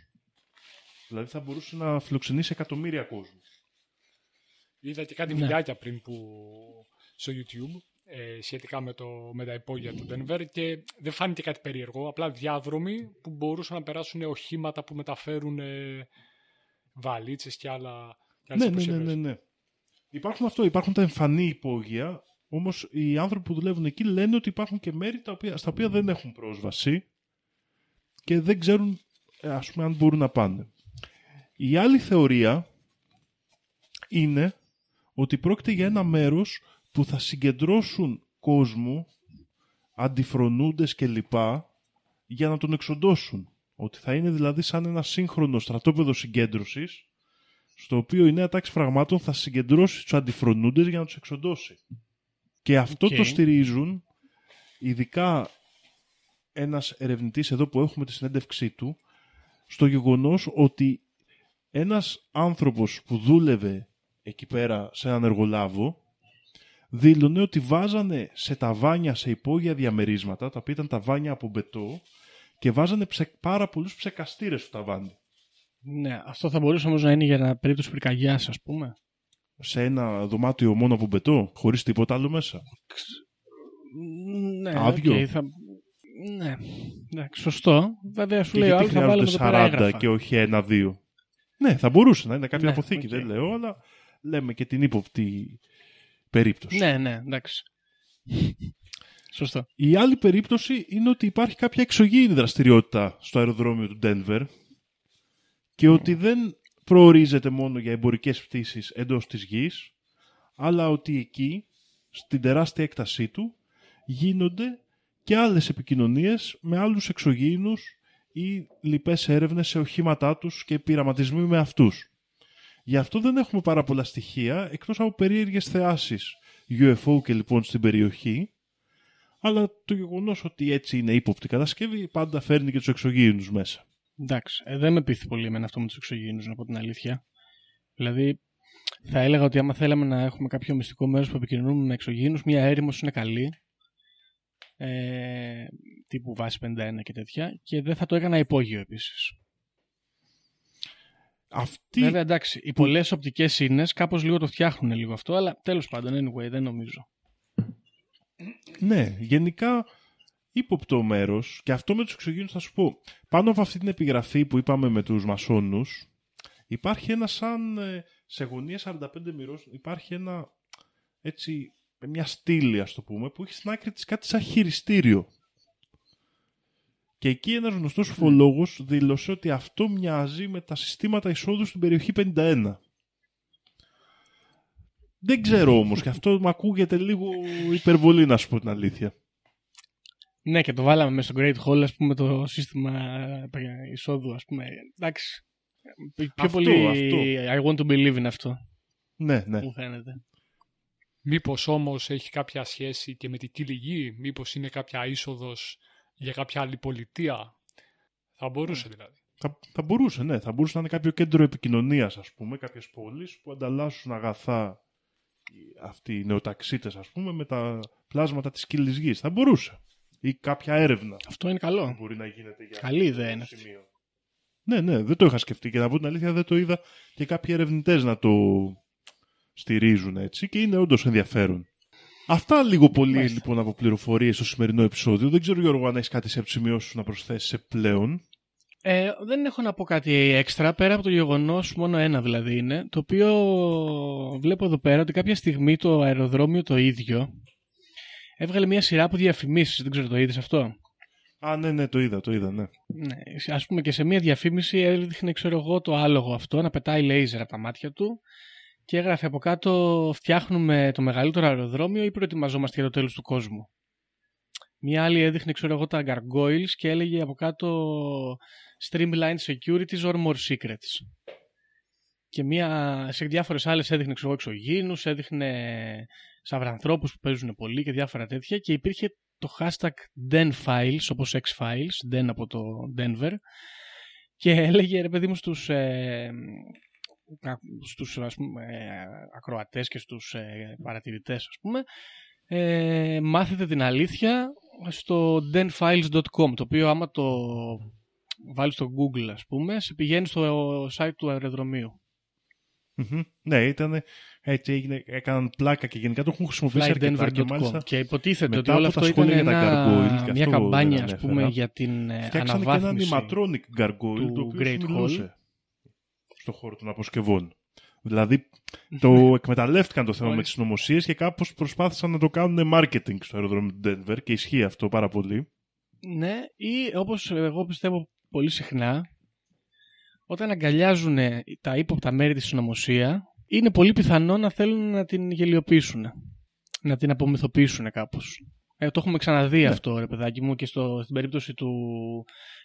Δηλαδή θα μπορούσε να φιλοξενήσει εκατομμύρια κόσμου. Είδα και κάτι ναι. βιντεάκια πριν που στο YouTube ε, σχετικά με, το, με τα υπόγεια του Denver και δεν φάνηκε κάτι περίεργο, απλά διάδρομοι που μπορούσαν να περάσουν οχήματα που μεταφέρουν ε, βαλίτσες και άλλα και ναι, ναι, ναι, ναι, ναι. Υπάρχουν αυτό, υπάρχουν τα εμφανή υπόγεια, όμως οι άνθρωποι που δουλεύουν εκεί λένε ότι υπάρχουν και μέρη τα οποία, στα οποία δεν έχουν πρόσβαση και δεν ξέρουν ε, ας πούμε αν μπορούν να πάνε. Η άλλη θεωρία είναι ότι πρόκειται για ένα μέρος που θα συγκεντρώσουν κόσμο, αντιφρονούντες κλπ. για να τον εξοντώσουν. Ότι θα είναι δηλαδή σαν ένα σύγχρονο στρατόπεδο συγκέντρωσης στο οποίο η νέα τάξη φραγμάτων θα συγκεντρώσει τους αντιφρονούντες για να τους εξοντώσει. Και αυτό το στηρίζουν ειδικά ένας ερευνητής εδώ που έχουμε τη συνέντευξή του στο γεγονός ότι ένας άνθρωπος που δούλευε εκεί πέρα σε έναν εργολάβο δήλωνε ότι βάζανε σε ταβάνια, σε υπόγεια διαμερίσματα, τα οποία ήταν ταβάνια από μπετό και βάζανε ψε, πάρα πολλούς ψεκαστήρες στο ταβάνι. Ναι, αυτό θα μπορούσε όμως να είναι για ένα περίπτωση πυρκαγιάς, ας πούμε. Σε ένα δωμάτιο μόνο από μπετό, χωρίς τίποτα άλλο μέσα. Ναι, Άδειο. Okay, θα... Ναι, εντάξει, σωστό. Βέβαια σου και λέει ο θα βάλουμε 40 και όχι ένα-δύο. Ναι, θα μπορούσε να είναι κάποια ναι, αποθήκη, δεν λέω, αλλά λέμε και την ύποπτη περίπτωση. Ναι, ναι, εντάξει. Σωστό. Η άλλη περίπτωση είναι ότι υπάρχει κάποια εξωγήινη δραστηριότητα στο αεροδρόμιο του Denver και ότι δεν προορίζεται μόνο για εμπορικές πτήσεις εντός της γης, αλλά ότι εκεί, στην τεράστια έκτασή του, γίνονται και άλλες επικοινωνίες με άλλους εξωγήινους ή λοιπές έρευνες σε οχήματά τους και πειραματισμοί με αυτούς. Γι' αυτό δεν έχουμε πάρα πολλά στοιχεία, εκτός από περίεργες θεάσεις UFO και λοιπόν στην περιοχή, αλλά το γεγονός ότι έτσι είναι ύποπτη κατασκευή πάντα φέρνει και τους εξωγήινους μέσα. Εντάξει, ε, δεν με πείθει πολύ εμένα αυτό με τους εξωγήινους, να πω την αλήθεια. Δηλαδή, θα έλεγα ότι άμα θέλαμε να έχουμε κάποιο μυστικό μέρος που επικοινωνούμε με εξωγήινους, μια έρημος είναι καλή, ε, τύπου βάση 51 και τέτοια, και δεν θα το έκανα υπόγειο επίσης. Αυτή... Βέβαια, εντάξει, οι πολλές οπτικές ίνε κάπως λίγο το φτιάχνουν λίγο αυτό, αλλά τέλος πάντων, anyway, δεν νομίζω. Ναι, γενικά ύποπτο μέρος και αυτό με τους εξωγήνους θα σου πω. Πάνω από αυτή την επιγραφή που είπαμε με τους μασόνους, υπάρχει ένα σαν ε, σε γωνία 45 μοιρών, υπάρχει ένα έτσι, μια στήλη, ας το πούμε, που έχει στην άκρη της κάτι σαν χειριστήριο. Και εκεί ένας γνωστός ουφολόγος δήλωσε ότι αυτό μοιάζει με τα συστήματα εισόδου στην περιοχή 51. Δεν ξέρω όμως και αυτό μου ακούγεται λίγο υπερβολή να σου πω την αλήθεια. Ναι και το βάλαμε μέσα στο Great Hall ας πούμε το σύστημα εισόδου ας πούμε. Εντάξει. Πιο αυτό, πολύ αυτό. I want to believe in αυτό. Ναι, ναι. Μου φαίνεται. Μήπως όμως έχει κάποια σχέση και με τη τυλιγή, μήπως είναι κάποια είσοδος για κάποια άλλη πολιτεία. Θα μπορούσε δηλαδή. Θα, θα μπορούσε, ναι. Θα μπορούσε να είναι κάποιο κέντρο επικοινωνίας, ας πούμε, κάποιες πόλεις που ανταλλάσσουν αγαθά αυτοί οι νεοταξίτες, ας πούμε, με τα πλάσματα της κύλη γης. Θα μπορούσε. Ή κάποια έρευνα. Αυτό είναι καλό. Μπορεί να γίνεται για Καλή ιδέα είναι σημείο. Ναι, ναι, δεν το είχα σκεφτεί και να πω την αλήθεια δεν το είδα και κάποιοι ερευνητές να το στηρίζουν έτσι και είναι όντως ενδιαφέρον. Αυτά λίγο πολύ λοιπόν από πληροφορίες στο σημερινό επεισόδιο. Δεν ξέρω Γιώργο αν έχεις κάτι σε σημειώσει να προσθέσεις πλέον. Ε, δεν έχω να πω κάτι έξτρα, πέρα από το γεγονός, μόνο ένα δηλαδή είναι, το οποίο βλέπω εδώ πέρα ότι κάποια στιγμή το αεροδρόμιο το ίδιο έβγαλε μια σειρά από διαφημίσεις, δεν ξέρω το είδες αυτό; Α, ναι, ναι, το είδα, το είδα, ναι. Ναι, ας πούμε και σε μια διαφήμιση έδειχνε, ξέρω εγώ, το άλογο αυτό να πετάει λέιζερ από τα μάτια του και έγραφε από κάτω φτιάχνουμε το μεγαλύτερο αεροδρόμιο ή προετοιμαζόμαστε για το τέλος του κόσμου. Μια άλλη έδειχνε, ξέρω εγώ, τα gargoyles και έλεγε από κάτω streamlined securities or more secrets. Και μια, σε διάφορες άλλες έδειχνε, ξέρω εγώ, εξωγήινους, έδειχνε σαβρανθρώπους που παίζουν πολύ και διάφορα τέτοια και υπήρχε το hashtag denfiles όπως X-Files, den από το Denver και έλεγε ρε παιδί μου στους, ε, στους ας πούμε, ε, ακροατές και στους ε, παρατηρητές ας πούμε ε, μάθετε την αλήθεια στο denfiles.com το οποίο άμα το βάλεις στο google ας πούμε σε πηγαίνει στο site του αεροδρομίου Μμμ. Ναι, ήταν έτσι έγινε, έκαναν πλάκα και γενικά το έχουν χρησιμοποιήσει αρκετά και μάλιστα flightdenver.com και υποτίθεται ότι μετά όλο από τα αυτό ήταν σχόλια για τα ένα, gargoyle και μια αυτό καμπάνια δεν ας ανέφερα. πούμε για την ε, φτιάξανε και ένα αναβάθμιση animatronic gargoyle του το οποίο Great σου Hall. Μιλούσε στο χώρο των αποσκευών. Δηλαδή το εκμεταλλεύτηκαν το θέμα με Μάλιστα. τις νομοσίες και κάπως προσπάθησαν να το κάνουν marketing στο αεροδρόμιο του Denver και ισχύει αυτό πάρα πολύ. Ναι, ή όπως εγώ πιστεύω πολύ συχνά, όταν αγκαλιάζουν τα ύποπτα μέρη της συνωμοσία, είναι πολύ πιθανό να θέλουν να την γελιοποιήσουν. Να την απομυθοποιήσουν κάπως. Ε, το έχουμε ξαναδεί Ναι. αυτό, ρε παιδάκι μου, και στο, στην περίπτωση του,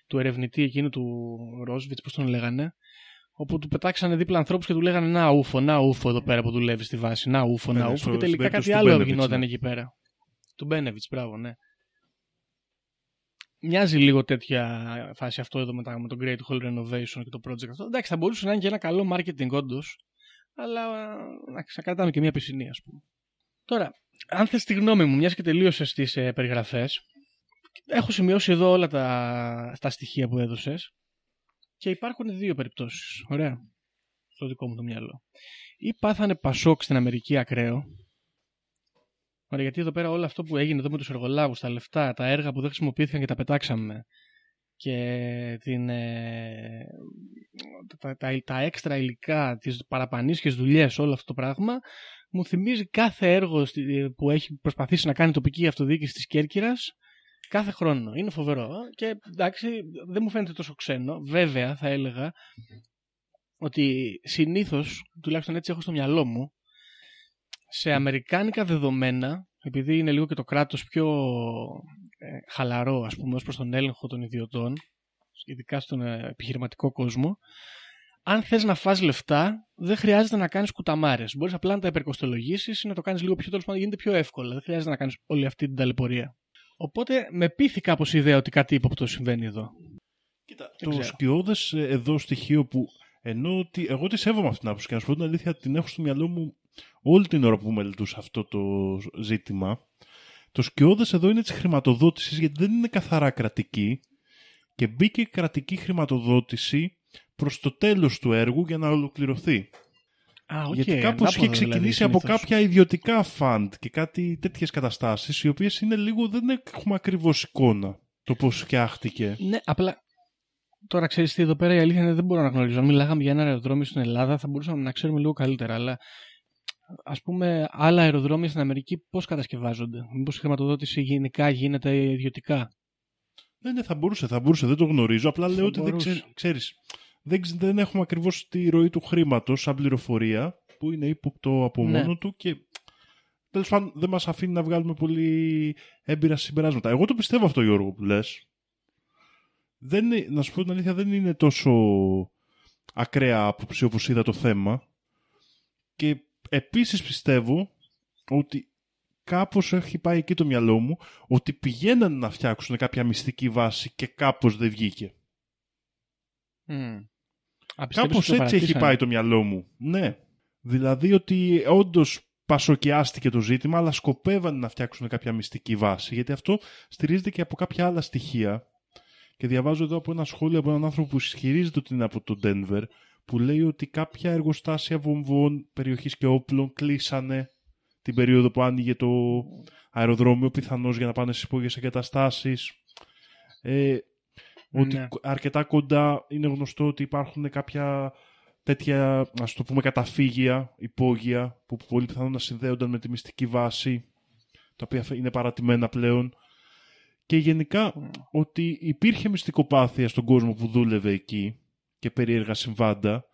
του ερευνητή εκείνου του Ρόσβιτς, πώς τον λέγανε, όπου του πετάξανε δίπλα ανθρώπους και του λέγανε Να ούφο, να ούφο εδώ πέρα που δουλεύεις στη βάση. Να ούφο, Ναι, να ναι, ούφο. στο- Και στην τελικά περίπτωση κάτι του άλλο Μπένεβιτς, γινόταν ναι. εκεί πέρα. Του Μπένεβιτς, μπράβο, ναι. Μοιάζει λίγο τέτοια φάση αυτό εδώ με, τα, με το Great Hall Renovation και το project αυτό. Εντάξει, θα μπορούσε να είναι και ένα καλό marketing όντως, αλλά εντάξει, θα κρατάμε και μια πισινή, ας πούμε. Τώρα, αν θες τη γνώμη μου, μιας και τελείωσες τις ε, περιγραφές, έχω σημειώσει εδώ όλα τα, τα στοιχεία που έδωσες και υπάρχουν δύο περιπτώσεις. Ωραία. Στο δικό μου το μυαλό. Ή πάθανε πασόκ στην Αμερική ακραίο, Ωραία, γιατί εδώ πέρα όλο αυτό που έγινε εδώ με τους εργολάβους, τα λεφτά, τα έργα που δεν χρησιμοποιήθηκαν και τα πετάξαμε και την, ε, τα, τα, τα έξτρα υλικά, τις παραπανίσχες δουλειές, όλο αυτό το πράγμα, μου θυμίζει κάθε έργο στη- που έχει προσπαθήσει να κάνει η τοπική αυτοδιοίκηση της Κέρκυρας κάθε χρόνο. Είναι φοβερό και εντάξει δεν μου φαίνεται τόσο ξένο. Βέβαια θα έλεγα ότι συνήθως, τουλάχιστον έτσι έχω στο μυαλό μου, σε αμερικάνικα δεδομένα, επειδή είναι λίγο και το κράτος πιο ε, χαλαρό, ας πούμε, ως προς τον έλεγχο των ιδιωτών, ειδικά στον ε, επιχειρηματικό κόσμο, αν θες να φας λεφτά, δεν χρειάζεται να κάνεις κουταμάρες. Μπορείς απλά να τα υπερκοστολογήσεις ή να το κάνεις λίγο πιο τέλος πάντων, γίνεται πιο εύκολα. Δεν χρειάζεται να κάνεις όλη αυτή την ταλαιπωρία. Οπότε με πείθει κάπως η ιδέα ότι κάτι ύποπτο συμβαίνει εδώ. Κοίτα, Δεν το ξέρω. σκιώδες ε, εδώ στοιχείο που ενώ ότι εγώ τη σέβομαι αυτήν την άποψη και να σου πω την αλήθεια την έχω στο μυαλό μου όλη την ώρα που μελετούσα αυτό το ζήτημα. Το σκιώδες εδώ είναι της χρηματοδότησης γιατί δεν είναι καθαρά κρατική και μπήκε κρατική χρηματοδότηση προς το τέλος του έργου για να ολοκληρωθεί. Α, οκ, γιατί κάπως είχε ανάποδα δηλαδή, ξεκινήσει από συνήθως. κάποια ιδιωτικά fund και κάτι τέτοιες καταστάσεις οι οποίες είναι λίγο δεν έχουμε ακριβώς εικόνα το πώς φτιάχτηκε. Ναι, απλά τώρα ξέρεις τι εδώ πέρα η αλήθεια είναι δεν μπορώ να γνωρίζω. Αν μιλάγαμε για ένα αεροδρόμιο στην Ελλάδα θα μπορούσαμε να ξέρουμε λίγο καλύτερα. Αλλά ας πούμε άλλα αεροδρόμια στην Αμερική πώς κατασκευάζονται; Μήπως η χρηματοδότηση γενικά γίνεται ιδιωτικά; Ναι, ναι, θα μπορούσε, θα μπορούσε, δεν το γνωρίζω. Απλά Θα λέω ότι δεν μπορούσε. Ξέ, ξέρεις, δεν, ξε- δεν έχουμε ακριβώς τη ροή του χρήματος σαν πληροφορία που είναι ύποπτο από Ναι. μόνο του και τέλος πάντων δεν μας αφήνει να βγάλουμε πολύ έμπειρα συμπεράσματα. Εγώ το πιστεύω αυτό Γιώργο που λες. Δεν, είναι- να σου πω την αλήθεια δεν είναι τόσο ακραία άποψη όπως είδα το θέμα και επίσης πιστεύω ότι κάπως έχει πάει εκεί το μυαλό μου ότι πηγαίνανε να φτιάξουν κάποια μυστική βάση και κάπως δεν βγήκε. Mm. Α, πιστεύεις Κάπως ότι το έτσι έχει παρατήσανε; πάει το μυαλό μου. Ναι. Δηλαδή ότι όντως πασοκιάστηκε το ζήτημα, αλλά σκοπεύαν να φτιάξουν κάποια μυστική βάση. Γιατί αυτό στηρίζεται και από κάποια άλλα στοιχεία. Και διαβάζω εδώ από ένα σχόλιο από έναν άνθρωπο που ισχυρίζεται ότι είναι από το Denver, που λέει ότι κάποια εργοστάσια βομβών, περιοχής και όπλων κλείσανε την περίοδο που άνοιγε το αεροδρόμιο, πιθανώς για να πάνε στις υπόγειες εγκαταστάσεις. Ε, ότι Ναι. αρκετά κοντά είναι γνωστό ότι υπάρχουν κάποια τέτοια, ας το πούμε, καταφύγια, υπόγεια, που πολύ πιθανόν να συνδέονταν με τη μυστική βάση, τα οποία είναι παρατημένα πλέον. Και γενικά ότι υπήρχε μυστικοπάθεια στον κόσμο που δούλευε εκεί και περίεργα συμβάντα,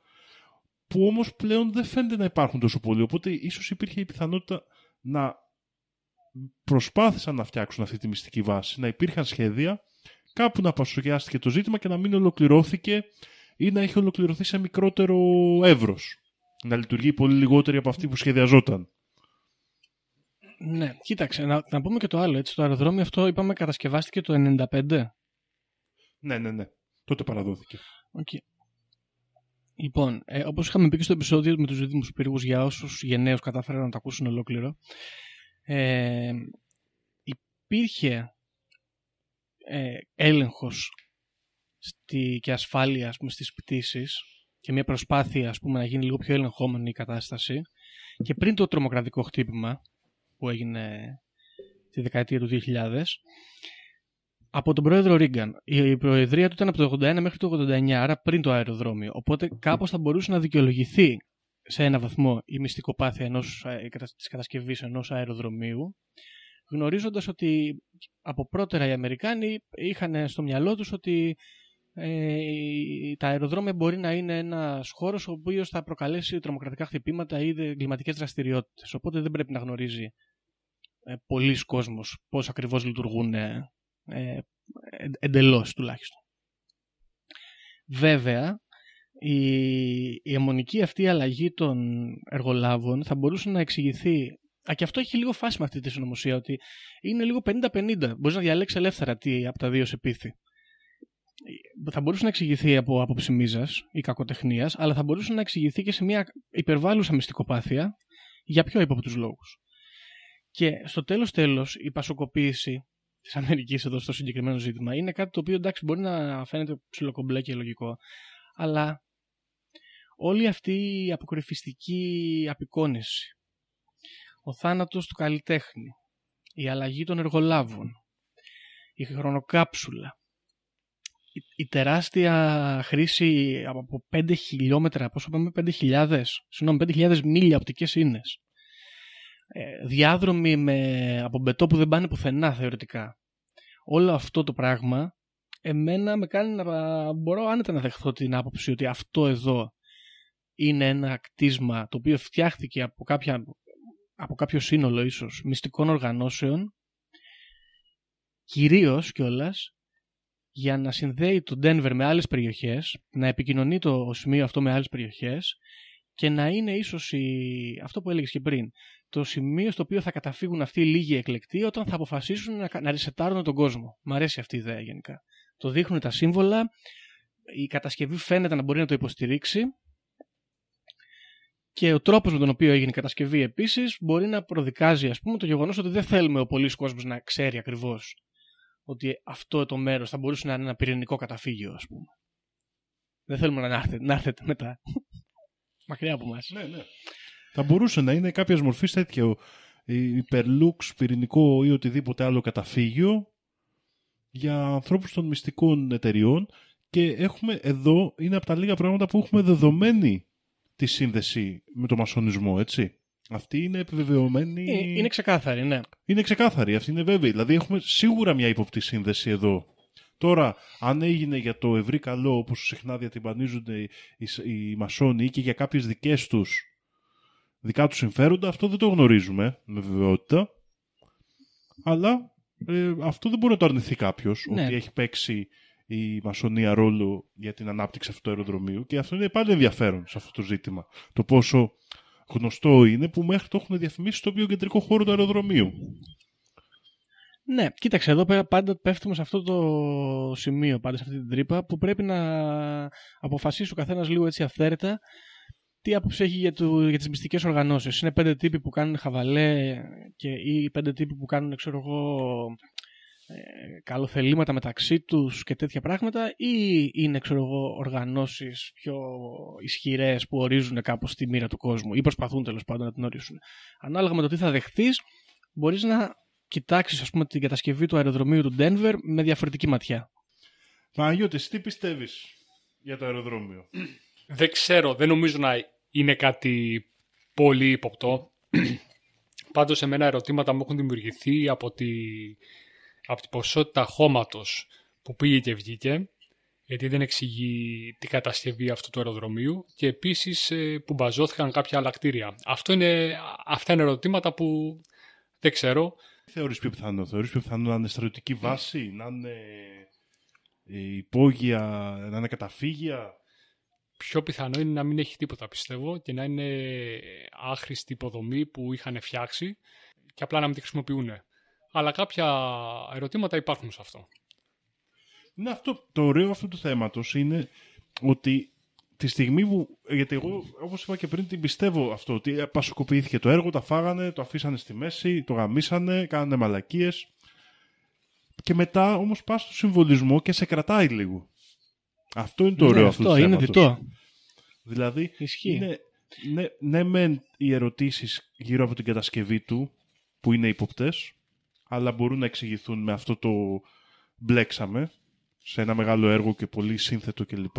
που όμως πλέον δεν φαίνεται να υπάρχουν τόσο πολύ. Οπότε ίσως υπήρχε η πιθανότητα να προσπάθησαν να φτιάξουν αυτή τη μυστική βάση, να υπήρχαν σχέδια, κάπου να πασογιάστηκε το ζήτημα και να μην ολοκληρώθηκε ή να έχει ολοκληρωθεί σε μικρότερο εύρος. Να λειτουργεί πολύ λιγότερη από αυτή που σχεδιαζόταν. Ναι, κοίταξε, να, να πούμε και το άλλο. Έτσι, το αεροδρόμιο αυτό, είπαμε, κατασκευάστηκε το 95. Ναι, ναι, ναι. Τότε παραδόθηκε. Οκ. Λοιπόν, ε, όπως είχαμε πει και στο επεισόδιο με τους δίδυμους πύργους για όσους γενναίους κατάφεραν να το ακούσουν ολόκληρο, ε, υπήρχε ε, έλεγχος στη, και ασφάλεια ας πούμε, στις πτήσεις και μια προσπάθεια ας πούμε, να γίνει λίγο πιο ελεγχόμενη η κατάσταση και πριν το τρομοκρατικό χτύπημα που έγινε τη δεκαετία του 2000 από τον πρόεδρο Ρίγκαν. Η προεδρία του ήταν από το 81 μέχρι το 89, άρα πριν το αεροδρόμιο. Οπότε κάπως θα μπορούσε να δικαιολογηθεί σε ένα βαθμό η μυστικοπάθεια ενός, ε, κατα- της κατασκευής ενός αεροδρομίου, γνωρίζοντας ότι από πρώτερα οι Αμερικάνοι είχαν στο μυαλό τους ότι ε, τα αεροδρόμια μπορεί να είναι ένας χώρος ο οποίος θα προκαλέσει τρομοκρατικά χτυπήματα ή εγκληματικές δραστηριότητες. Οπότε δεν πρέπει να γνωρίζει ε, πολλοί κόσμος πώς ακριβώς λειτουργούν ε, ε, εντελώς τουλάχιστον. Βέβαια, η, η αιμονική αυτή αλλαγή των εργολάβων θα μπορούσε να εξηγηθεί. Α, και αυτό έχει λίγο φάση με αυτή τη συνωμοσία, ότι είναι λίγο 50-50. Μπορείς να διαλέξεις ελεύθερα τι από τα δύο σε πείθει. Θα μπορούσε να εξηγηθεί από άποψη μίζας ή κακοτεχνίας, αλλά θα μπορούσε να εξηγηθεί και σε μια υπερβάλλουσα μυστικοπάθεια για πιο ύποπτου λόγους. Και στο τέλος τέλος, η πασοκοποίηση της Αμερικής εδώ στο συγκεκριμένο ζήτημα είναι κάτι το οποίο εντάξει μπορεί να φαίνεται ψιλοκομπλέ και λογικό, αλλά όλη αυτή η αποκρυφιστική απεικόνηση, ο θάνατος του καλλιτέχνη, η αλλαγή των εργολάβων, η χρονοκάψουλα, η, η τεράστια χρήση από 5 χιλιόμετρα, πόσο πάμε, 5.000, συγγνώμη, 5.000 μίλια οπτικές ίνες, ε, διάδρομοι με, από μπετό που δεν πάνε πουθενά θεωρητικά. Όλο αυτό το πράγμα εμένα με κάνει να μπορώ άνετα να δεχθώ την άποψη ότι αυτό εδώ είναι ένα κτίσμα το οποίο φτιάχτηκε από, κάποια, από κάποιο σύνολο ίσως μυστικών οργανώσεων κυρίως κιόλας για να συνδέει το Denver με άλλες περιοχές, να επικοινωνεί το σημείο αυτό με άλλες περιοχές και να είναι ίσως η... αυτό που έλεγες και πριν, το σημείο στο οποίο θα καταφύγουν αυτοί οι λίγοι εκλεκτοί όταν θα αποφασίσουν να, να ρισετάρουν τον κόσμο. Μ' αρέσει αυτή η ιδέα γενικά. Το δείχνουν τα σύμβολα, η κατασκευή φαίνεται να μπορεί να το υποστηρίξει και ο τρόπος με τον οποίο έγινε η κατασκευή επίσης μπορεί να προδικάζει ας πούμε το γεγονός ότι δεν θέλουμε ο πολλής κόσμος να ξέρει ακριβώς ότι αυτό το μέρος θα μπορούσε να είναι ένα πυρηνικό καταφύγιο ας πούμε. Δεν θέλουμε να έρθετε, να έρθετε μετά. Μακριά από μας. Ναι, ναι. Θα μπορούσε να είναι κάποια μορφή τέτοιο υπερλούξ, πυρηνικό ή οτιδήποτε άλλο καταφύγιο για ανθρώπους των μυστικών εταιριών και έχουμε εδώ, είναι από τα λίγα πράγματα που έχουμε δεδομένη τη σύνδεση με το μασονισμό, έτσι. Αυτή είναι επιβεβαιωμένη. Είναι, είναι ξεκάθαρη, ναι. Είναι ξεκάθαρη, αυτή είναι βέβαιη. Δηλαδή έχουμε σίγουρα μια ύποπτη σύνδεση εδώ. Τώρα, αν έγινε για το ευρύ καλό, όπως συχνά διατυμπανίζονται οι, οι, οι μασόνοι ή και για κάποιες δικές τους δικά τους συμφέροντα, αυτό δεν το γνωρίζουμε με βεβαιότητα. Αλλά ε, αυτό δεν μπορεί να το αρνηθεί κάποιος Ναι. ότι έχει παίξει η μασονία ρόλο για την ανάπτυξη αυτού του αεροδρομίου και αυτό είναι πάλι ενδιαφέρον σε αυτό το ζήτημα. Το πόσο γνωστό είναι που μέχρι το έχουν διαφημίσει στο πιο κεντρικό χώρο του αεροδρομίου. Ναι, κοίταξε εδώ πέρα πάντα πέφτουμε σε αυτό το σημείο, πάντα σε αυτή την τρύπα που πρέπει να αποφασίσει ο καθένας λίγο έτσι αυθαίρετα τι άποψη έχει για, το, για τις μυστικές οργανώσεις. Είναι πέντε τύποι που κάνουν χαβαλέ και, ή πέντε τύποι που κάνουν, ξέρω εγώ, ε, καλοθελήματα μεταξύ τους και τέτοια πράγματα ή είναι, ξέρω εγώ, οργανώσεις πιο ισχυρές που ορίζουν κάπως τη μοίρα του κόσμου ή προσπαθούν τέλος πάντων να την ορίσουν. Ανάλογα με το τι θα δεχθείς, μπορείς να κοιτάξεις ας πούμε την κατασκευή του αεροδρομίου του Denver με διαφορετική ματιά. Παναγιώτη, εσύ τι πιστεύεις για το αεροδρόμιο; Δεν ξέρω, δεν νομίζω να είναι κάτι πολύ ύποπτο. Πάντως, εμένα ερωτήματα μου έχουν δημιουργηθεί από, τη, από την ποσότητα χώματος που πήγε και βγήκε, γιατί δεν εξηγεί την κατασκευή αυτού του αεροδρομίου και επίσης ε, που μπαζώθηκαν κάποια άλλα κτίρια. Αυτό είναι, αυτά είναι ερωτήματα που δεν ξέρω. Τι θεωρείς πιο πιθανό, θεωρείς πιο πιθανό να είναι στρατιωτική βάση, να είναι ε, υπόγεια, να είναι καταφύγια; Πιο πιθανό είναι να μην έχει τίποτα πιστεύω και να είναι άχρηστη υποδομή που είχαν φτιάξει και απλά να μην τη χρησιμοποιούν. Αλλά κάποια ερωτήματα υπάρχουν σε αυτό. Είναι αυτό, το ωραίο αυτού του θέματος είναι ότι τη στιγμή που. Γιατί εγώ, όπως είπα και πριν, την πιστεύω αυτό. Ότι πασοκοποιήθηκε το έργο, τα φάγανε, το αφήσανε στη μέση, το γαμίσανε, κάνανε μαλακίες. Και μετά όμως πας στο συμβολισμό και σε κρατάει λίγο. Αυτό είναι το ωραίο ναι, αυτού αυτό του είναι θέματος. διτό. Δηλαδή, Ισχύει. είναι, ναι, ναι μεν οι ερωτήσεις γύρω από την κατασκευή του, που είναι ύποπτες, αλλά μπορούν να εξηγηθούν με αυτό το μπλέξαμε, σε ένα μεγάλο έργο και πολύ σύνθετο κλπ.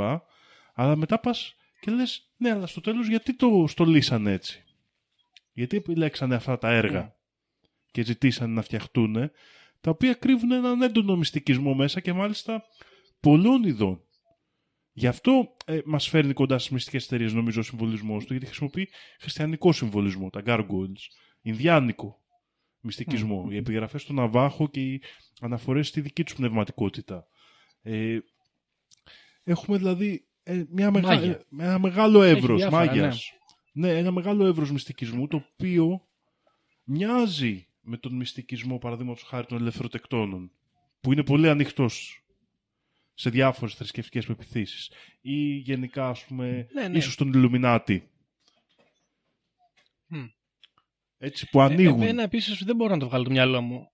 Αλλά μετά πας και λες, ναι, αλλά στο τέλος γιατί το στολίσανε έτσι; Γιατί επιλέξανε αυτά τα έργα και ζητήσανε να φτιαχτούν, τα οποία κρύβουν έναν έντονο μυστικισμό μέσα και μάλιστα πολλών ειδών. Γι' αυτό ε, μας φέρνει κοντά στις μυστικές εταιρείες, νομίζω, ο συμβολισμός του, γιατί χρησιμοποιεί χριστιανικό συμβολισμό, τα gargoyles, Ινδιάνικο μυστικισμό, οι επιγραφές του Ναβάχο και οι αναφορές στη δική τους πνευματικότητα. Ε, έχουμε δηλαδή ε, μια μεγα... Μάγια. ε, ένα μεγάλο εύρος διάφορα, μάγιας. Ναι. ένα μεγάλο εύρος μυστικισμού, το οποίο μοιάζει με τον μυστικισμό, παραδείγματος χάρη των ελευθεροτεκτώνων, που είναι πολύ ανοιχτός σε διάφορες θρησκευτικές πεπιθήσεις ή γενικά ας πούμε Ναι, ναι. ίσως τον Ιλουμινάτη έτσι που ανοίγουν Ε, Εμένα επίσης δεν μπορώ να το βγάλω το μυαλό μου.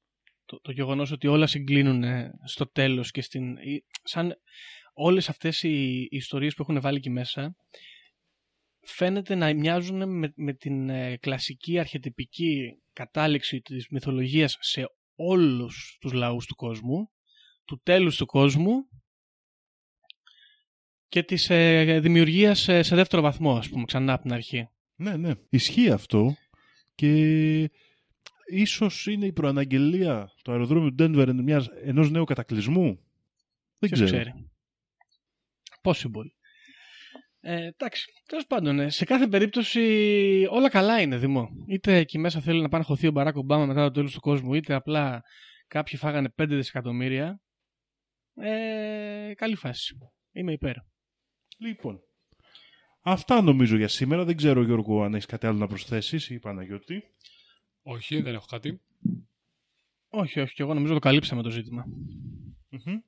Το, το γεγονός ότι όλα συγκλίνουν ε, στο τέλος και στην. ή- σαν όλες αυτές οι, οι ιστορίες που έχουν βάλει εκεί μέσα φαίνεται να μοιάζουν με, με την ε, κλασική αρχιετυπική κατάληξη της μυθολογίας σε όλους τους λαούς του κόσμου, του τέλους του κόσμου και της ε, δημιουργίας ε, σε δεύτερο βαθμό, ας πούμε, ξανά από την αρχή. Ναι, ναι. Ισχύει αυτό και ίσως είναι η προαναγγελία του αεροδρόμιου του Denver μιας, ενός νέου κατακλυσμού. Δεν Ποιος ξέρω. ξέρει; Possible. Ε, εντάξει, τέλος πάντων, ε, σε κάθε περίπτωση όλα καλά είναι, Δημό. Είτε εκεί μέσα θέλει να πάνε χωθεί ο Μπαράκ Ομπάμα μετά το τέλος του κόσμου, είτε απλά κάποιοι φάγανε 5 δισεκατομμύρια. Ε, καλή φάση. Είμαι υπέρ. Λοιπόν, αυτά νομίζω για σήμερα. Δεν ξέρω Γιώργο αν έχεις κάτι άλλο να προσθέσεις ή Παναγιώτη. Όχι, δεν έχω κάτι. Όχι, όχι, και εγώ νομίζω το καλύψαμε το ζήτημα. Μμμ.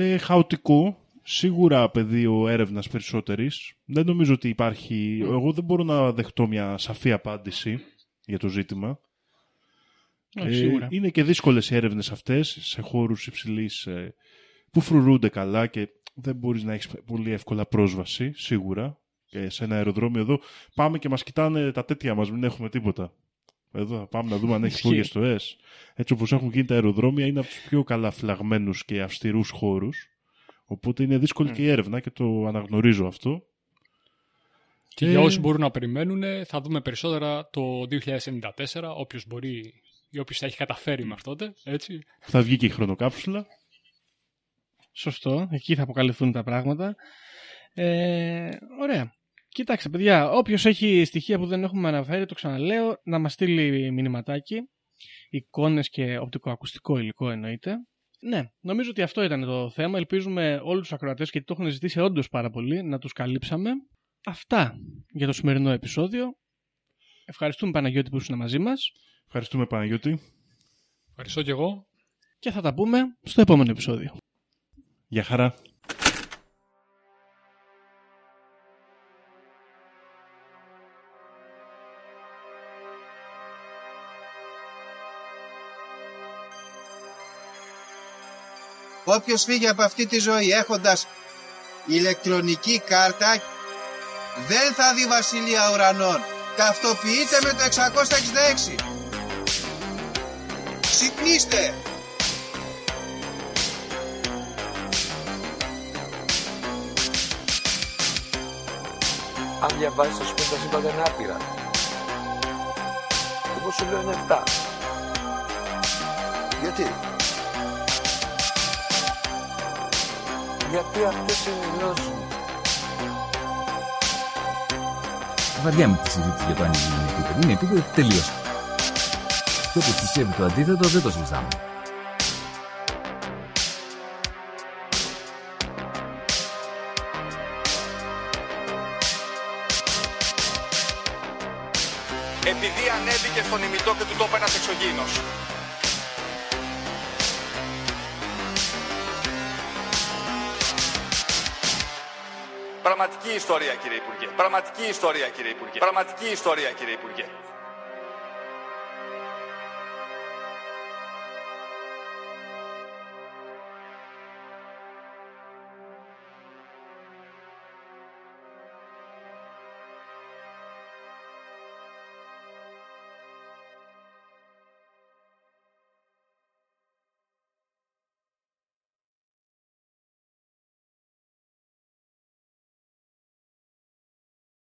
Ε, χαοτικό. Σίγουρα πεδίο έρευνας περισσότερης. Δεν νομίζω ότι υπάρχει... Εγώ δεν μπορώ να δεχτώ μια σαφή απάντηση για το ζήτημα. Όχι, σίγουρα. Ε, είναι και δύσκολες οι έρευνες αυτές σε χώρους υψηλής ε, που φρουρούνται καλά και δεν μπορείς να έχεις πολύ εύκολα πρόσβαση, σίγουρα. Και σε ένα αεροδρόμιο εδώ πάμε και μας κοιτάνε τα τέτοια μας, μην έχουμε τίποτα. Εδώ θα πάμε να δούμε αν έχει Ισχύει. υπόγειες στο ΕΣ. Έτσι όπως έχουν γίνει τα αεροδρόμια είναι από τους πιο καλά φυλαγμένους και αυστηρούς χώρους. Οπότε είναι δύσκολη και η έρευνα και το αναγνωρίζω αυτό. Και Ε. για όσοι μπορούν να περιμένουν, θα δούμε περισσότερα το 2094, όποιος μπορεί ή όποιος θα έχει καταφέρει μέχρι τότε, έτσι. Θα βγει και η χρονοκάψουλα. Σωστό, εκεί θα αποκαλυφθούν τα πράγματα. Ε, ωραία. Κοιτάξτε, παιδιά, όποιος έχει στοιχεία που δεν έχουμε αναφέρει, το ξαναλέω, να μας στείλει μηνυματάκι. Εικόνες και οπτικοακουστικό υλικό εννοείται. Ναι, νομίζω ότι αυτό ήταν το θέμα. Ελπίζουμε όλους τους ακροατές, γιατί το έχουν ζητήσει όντως πάρα πολύ, να τους καλύψαμε. Αυτά για το σημερινό επεισόδιο. Ευχαριστούμε Παναγιώτη που ήσουν μαζί μας Ευχαριστούμε Παναγιώτη. Ευχαριστώ και εγώ. και θα τα πούμε στο επόμενο επεισόδιο. Γεια χαρά. Όποιος φύγει από αυτή τη ζωή έχοντας ηλεκτρονική κάρτα δεν θα δει βασιλεία ουρανών. Ταυτοποιείτε με το 666. Ξυπνήστε! Αν διαβάζεις θα σου πει τα σύμπαντα είναι άπειρα. Εγώ σου λέω είναι 7. Γιατί; Γιατί αυτές είναι οι γνώσεις μου. Βαριά με τη συζήτηση για το αν είναι επίπεδο. Είναι επίπεδο τελείως. Και όποιο πιστεύει το αντίθετος δεν το συζητάμε. Επειδή ανέβηκε στον ημιτό και του τόπου ένας εξωγήινος. Πραγματική ιστορία κύριε Υπουργέ. Πραγματική ιστορία κύριε Υπουργέ. Πραγματική ιστορία κύριε Υπουργέ.